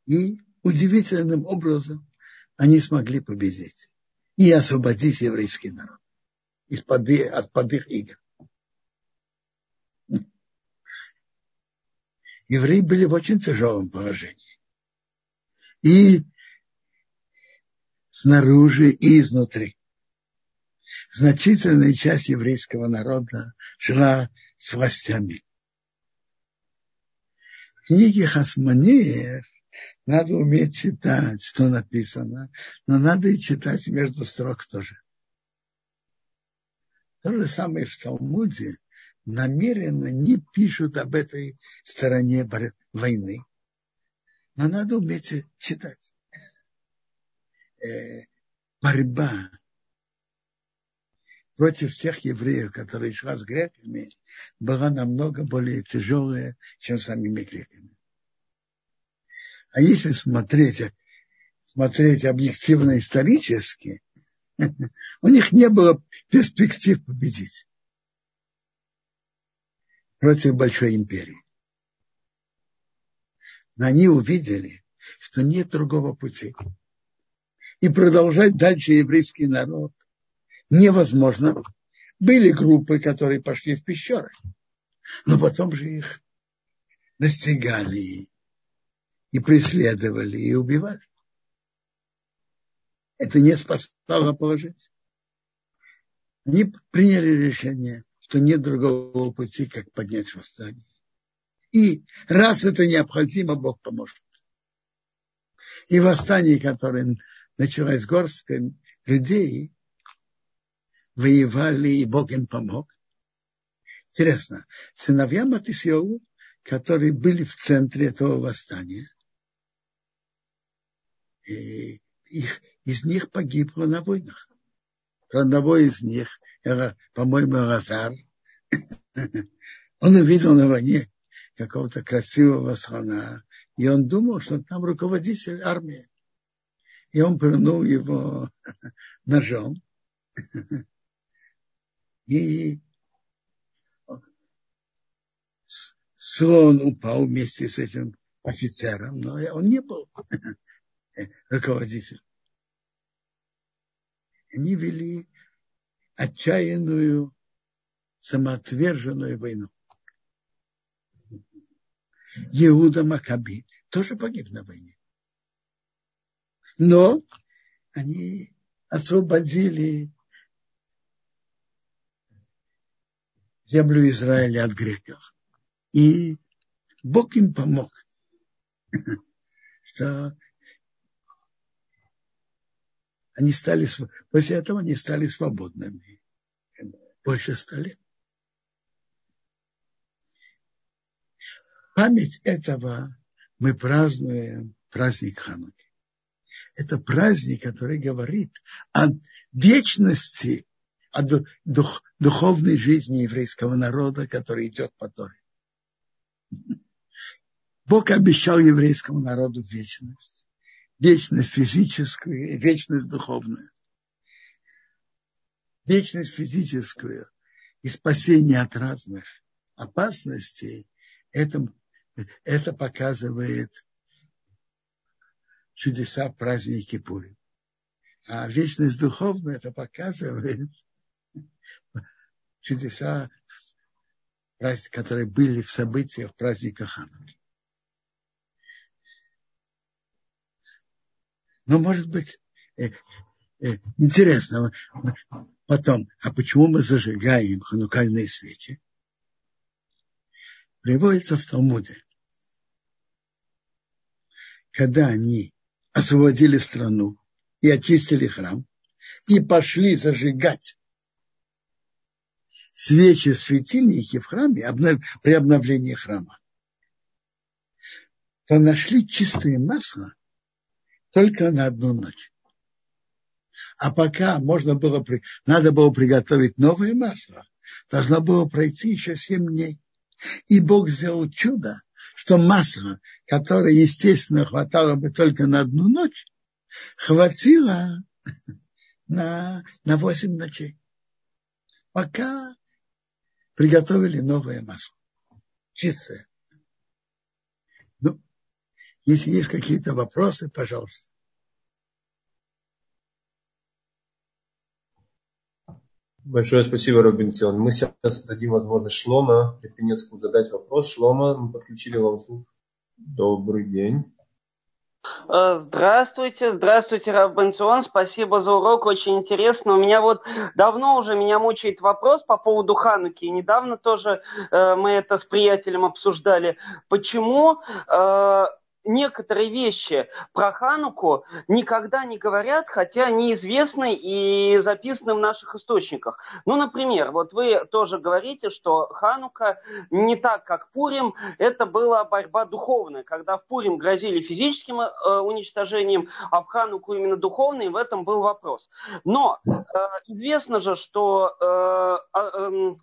И удивительным образом они смогли победить и освободить еврейский народ из-под от их игр. Евреи были в очень тяжелом положении. И снаружи и изнутри. значительная часть еврейского народа жила с властями. В книге Хасманеев надо уметь читать, что написано, но надо и читать между строк тоже. То же самое в Талмуде намеренно не пишут об этой стороне войны. Но надо уметь читать. Э, борьба против тех евреев, которые шла с греками, была намного более тяжелая, чем самими греками. А если смотреть, смотреть объективно исторически, *laughs* у них не было перспектив победить против большой империи. Но они увидели, что нет другого пути. И продолжать дальше еврейский народ невозможно. Были группы, которые пошли в пещеры, но потом же их настигали и преследовали, и убивали. Это не спасало положить. Они приняли решение, что нет другого пути, как поднять восстание. И раз это необходимо, Бог поможет. И восстание, которое началось с горсткой людей, воевали, и Бог им помог. Интересно, сыновья Матисьеву, которые были в центре этого восстания, их, из них погибло на войнах. Одного из них, по-моему, Лазар, *laughs* он увидел на войне какого-то красивого слона, и он думал, что там руководитель армии. И он пырнул его *laughs* ножом. *laughs* И слон упал вместе с этим офицером, но он не был руководителем. Они вели отчаянную, самоотверженную войну. Иуда Макаби тоже погиб на войне. Но они освободили землю Израиля от греков. И Бог им помог, *laughs* что они стали, после этого они стали свободными. Больше ста лет. Память этого мы празднуем праздник Хануки. Это праздник, который говорит о вечности, о дух, духовной жизни еврейского народа, который идет по Торе. Бог обещал еврейскому народу вечность вечность физическую и вечность духовную. Вечность физическую и спасение от разных опасностей, это, это показывает чудеса праздники Пури. А вечность духовная это показывает чудеса, которые были в событиях праздника Хануки. Но, может быть, э, э, интересно потом, а почему мы зажигаем ханукальные свечи? Приводится в Талмуде. Когда они освободили страну и очистили храм, и пошли зажигать свечи, светильники в храме при обновлении храма, то нашли чистое масло только на одну ночь. А пока можно было, надо было приготовить новое масло, должно было пройти еще семь дней. И Бог сделал чудо, что масло, которое, естественно, хватало бы только на одну ночь, хватило *laughs* на, на 8 ночей. Пока приготовили новое масло. Чистое. Если есть какие-то вопросы, пожалуйста. Большое спасибо, Робинсон. Мы сейчас дадим возможность Шлома Лепенецкому задать вопрос. Шлома, мы подключили вам звук. Добрый день. Э, здравствуйте, здравствуйте, Рав Бенцион, спасибо за урок, очень интересно. У меня вот давно уже меня мучает вопрос по поводу Хануки, и недавно тоже э, мы это с приятелем обсуждали. Почему э, некоторые вещи про Хануку никогда не говорят, хотя они известны и записаны в наших источниках. Ну, например, вот вы тоже говорите, что Ханука не так, как Пурим, это была борьба духовная, когда в Пурим грозили физическим э, уничтожением, а в Хануку именно духовный, в этом был вопрос. Но э, известно же, что э, э,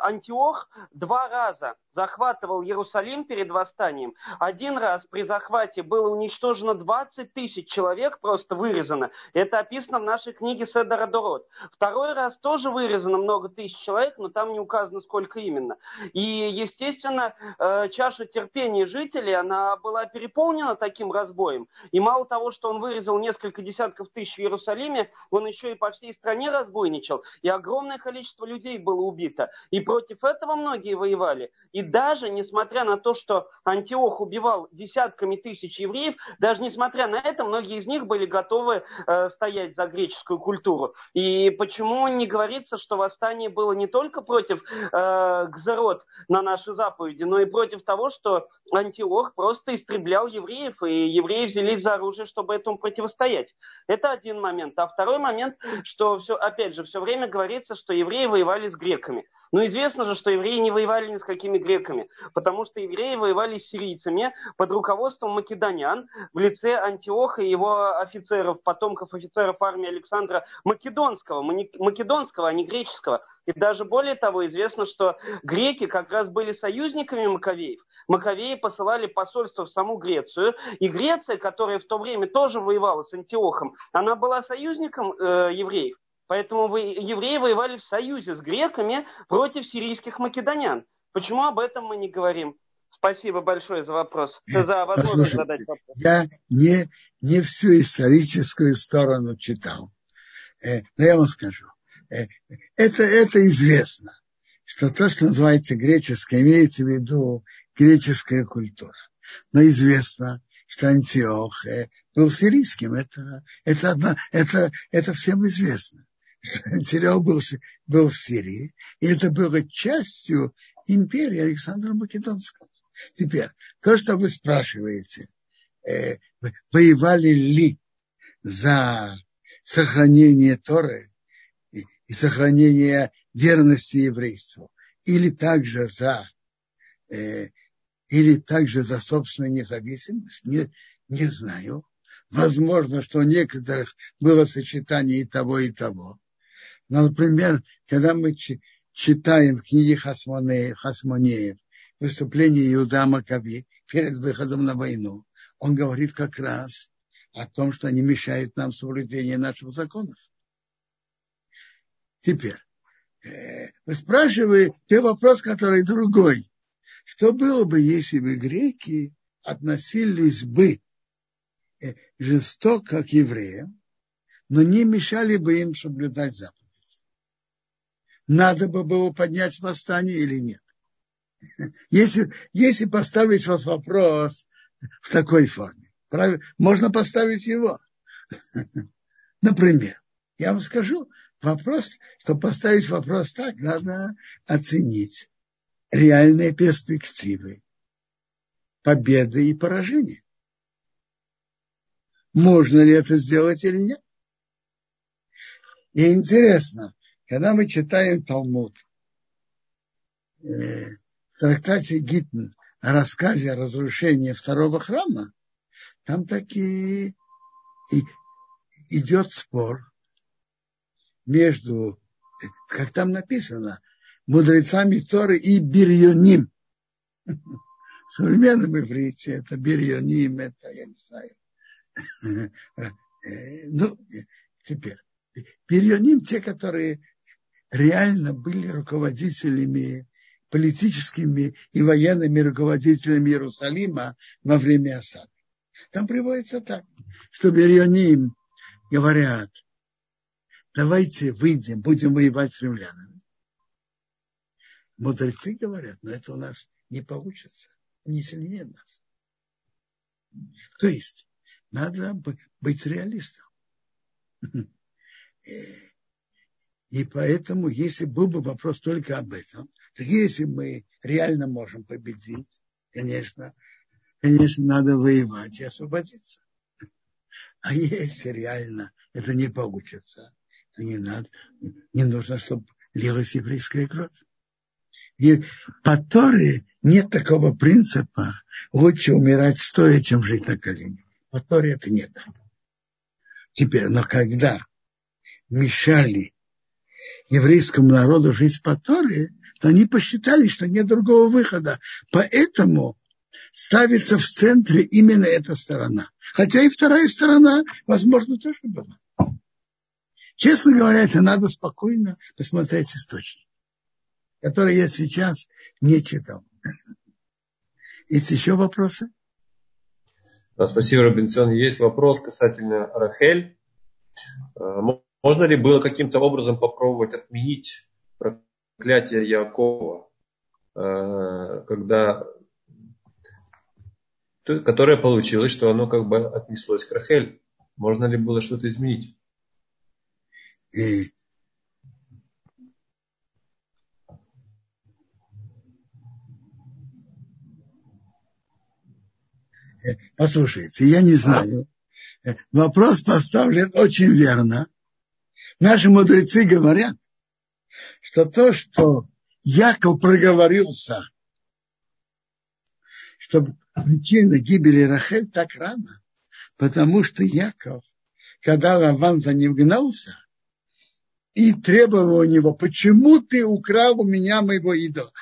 Антиох два раза захватывал Иерусалим перед восстанием. Один раз при захвате было уничтожено 20 тысяч человек, просто вырезано. Это описано в нашей книге Седора Дород. Второй раз тоже вырезано много тысяч человек, но там не указано, сколько именно. И, естественно, э, чаша терпения жителей, она была переполнена таким разбоем. И мало того, что он вырезал несколько десятков тысяч в Иерусалиме, он еще и по всей стране разбойничал. И огромное количество людей было убито. И против этого многие воевали. И даже несмотря на то, что Антиох убивал десятками тысяч евреев, даже несмотря на это, многие из них были готовы э, стоять за греческую культуру. И почему не говорится, что восстание было не только против э, Гзерот на наши заповеди, но и против того, что Антиох просто истреблял евреев, и евреи взялись за оружие, чтобы этому противостоять. Это один момент. А второй момент, что все, опять же, все время говорится, что евреи воевали с греками. Но известно же, что евреи не воевали ни с какими греками, потому что евреи воевали с сирийцами под руководством македонян в лице Антиоха и его офицеров, потомков офицеров армии Александра Македонского, македонского, а не греческого. И даже более того, известно, что греки как раз были союзниками Маковеев. Маковеи посылали посольство в саму Грецию, и Греция, которая в то время тоже воевала с Антиохом, она была союзником э, евреев. Поэтому вы, евреи воевали в союзе с греками против сирийских македонян. Почему об этом мы не говорим? Спасибо большое за вопрос. За возможность задать вопрос. Я не, не всю историческую сторону читал. Э, но я вам скажу. Э, это, это известно, что то, что называется греческое, имеется в виду греческая культура. Но известно, что Антиох э, был сирийским. Это, это, одна, это, это всем известно. *laughs* Антиох был, был в Сирии, и это было частью империи Александра Македонского. Теперь, то, что вы спрашиваете, э, воевали ли за сохранение Торы и, и сохранение верности еврейству, или также за э, или также за собственную независимость, не, не знаю. Возможно, что у некоторых было сочетание и того, и того. Но, например, когда мы читаем в книге Хасмонеев, Хасмонеев выступление Иуда Макови перед выходом на войну, он говорит как раз о том, что они мешают нам соблюдению наших законов. Теперь, э, вы спрашиваете вопрос, который другой. Что было бы, если бы греки относились бы э, жестоко к евреям, но не мешали бы им соблюдать заповеди? Надо бы было поднять восстание или нет? Если, если поставить вот вопрос в такой форме, можно поставить его. Например, я вам скажу, вопрос, чтобы поставить вопрос так, надо оценить реальные перспективы победы и поражения. Можно ли это сделать или нет? И интересно, когда мы читаем Талмуд, э, в трактате Гитн о рассказе о разрушении второго храма, там таки и идет спор между, как там написано, мудрецами Торы и Бирьоним. *laughs* В современном иврите это Бирьоним, это, я не знаю. *laughs* Ну, теперь. Бирьоним, те, которые реально были руководителями, политическими и военными руководителями Иерусалима во время осады. Там приводится так, что Бирьоним говорят, давайте выйдем, будем воевать с римлянами. Мудрецы говорят, но это у нас не получится, не сильнее нас. То есть, Надо быть реалистом. *laughs* И поэтому, если был бы вопрос только об этом, то если мы реально можем победить, конечно, конечно, надо воевать и освободиться. А если реально это не получится, то не надо, не нужно, чтобы лилась еврейская кровь. И по Торе нет такого принципа лучше умирать стоя, чем жить на коленях. По Торе это нет. Теперь, но когда мешали еврейскому народу жить по Торе, то они посчитали, что нет другого выхода. Поэтому ставится в центре именно эта сторона. Хотя и вторая сторона, возможно, тоже была. Честно говоря, это надо спокойно посмотреть источник, который я сейчас не читал. Есть еще вопросы? Спасибо, Робинсон. Есть вопрос касательно Рахель. Э, можно ли было каким-то образом попробовать отменить проклятие Якова, э, когда которое получилось, что оно как бы отнеслось к Рахель. Можно ли было что-то изменить? И Послушайте, я не знаю. Вопрос поставлен очень верно. Наши мудрецы говорят, что то, что Яков проговорился, что причина гибели Рахель так рано, потому что Яков, когда Лаван за ним гнался, и требовал у него, почему ты украл у меня моего идола?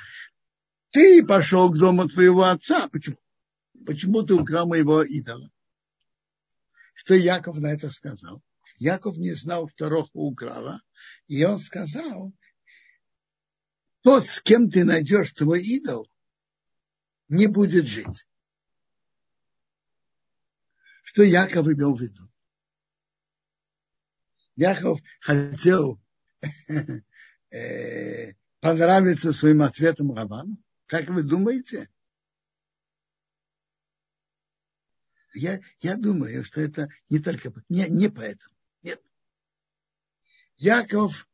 Ты пошел к дому твоего отца. Почему? Почему ты украл моего идола? Что Яков на это сказал? Яков не знал, что Роха украла. И он сказал, тот, с кем ты найдешь твой идол, не будет жить. Что Яков имел в виду? Яков хотел *laughs* э, понравиться своим ответом Равану? Как вы думаете? Я, я думаю, что это не только не, не поэтому. Яков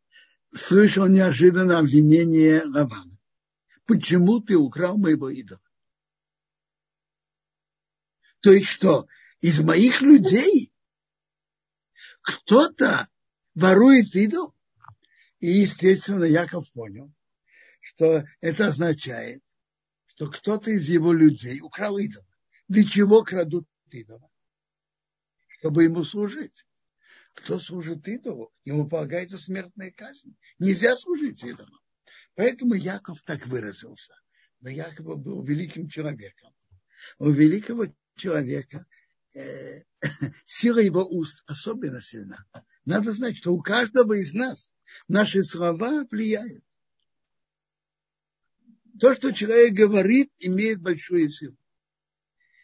слышал неожиданно обвинение Лавана. Почему ты украл моего идола? То есть что, из моих людей кто-то ворует идол? И, естественно, Яков понял, что это означает, что кто-то из его людей украл идол. Для чего крадут идола? Чтобы ему служить. Кто служит идолу, ему полагается смертная казнь. Нельзя служить идолу. Поэтому Яков так выразился. Но Яков был великим человеком. У великого человека э, *coughs* сила его уст особенно сильна. Надо знать, что у каждого из нас наши слова влияют. То, что человек говорит, имеет большую силу.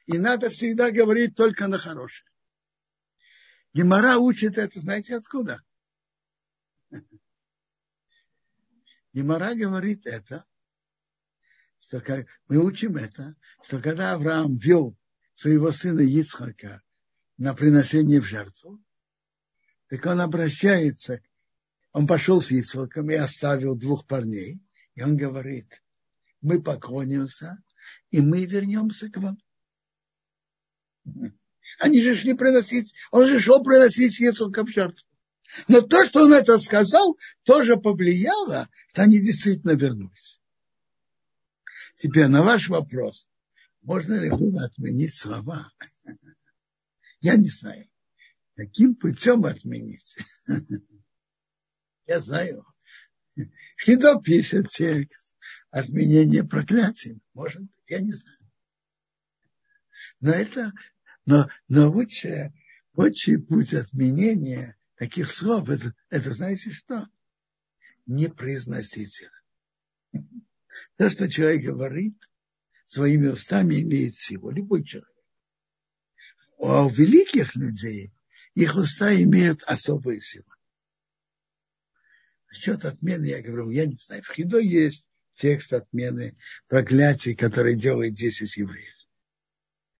И надо всегда говорить только на хорошее. Гемора учит это, знаете откуда? Гемора говорит это, что как, мы учим это, что когда Авраам вел своего сына Ицхака на приношение в жертву, так он обращается, он пошел с Ицхаком и оставил двух парней, и он говорит, мы поклонимся, и мы вернемся к вам. Они же шли приносить, он же шел приносить Ицхака в жертву. Но то, что он это сказал, тоже повлияло, что они действительно вернулись. Теперь на ваш вопрос, можно ли было отменить слова? Я не знаю. Каким путем отменить? Я знаю. Хидо пишет текст. Отменение проклятий. Может я не знаю. Но это, но, но лучший, лучший путь отменения таких слов, это, это знаете что? Не произносить их. То, что человек говорит, своими устами имеет силу. Любой человек. А у великих людей их уста имеют особую силу. Насчет отмены, я говорю, я не знаю, в Хидо есть текст отмены проклятий, который делает 10 евреев.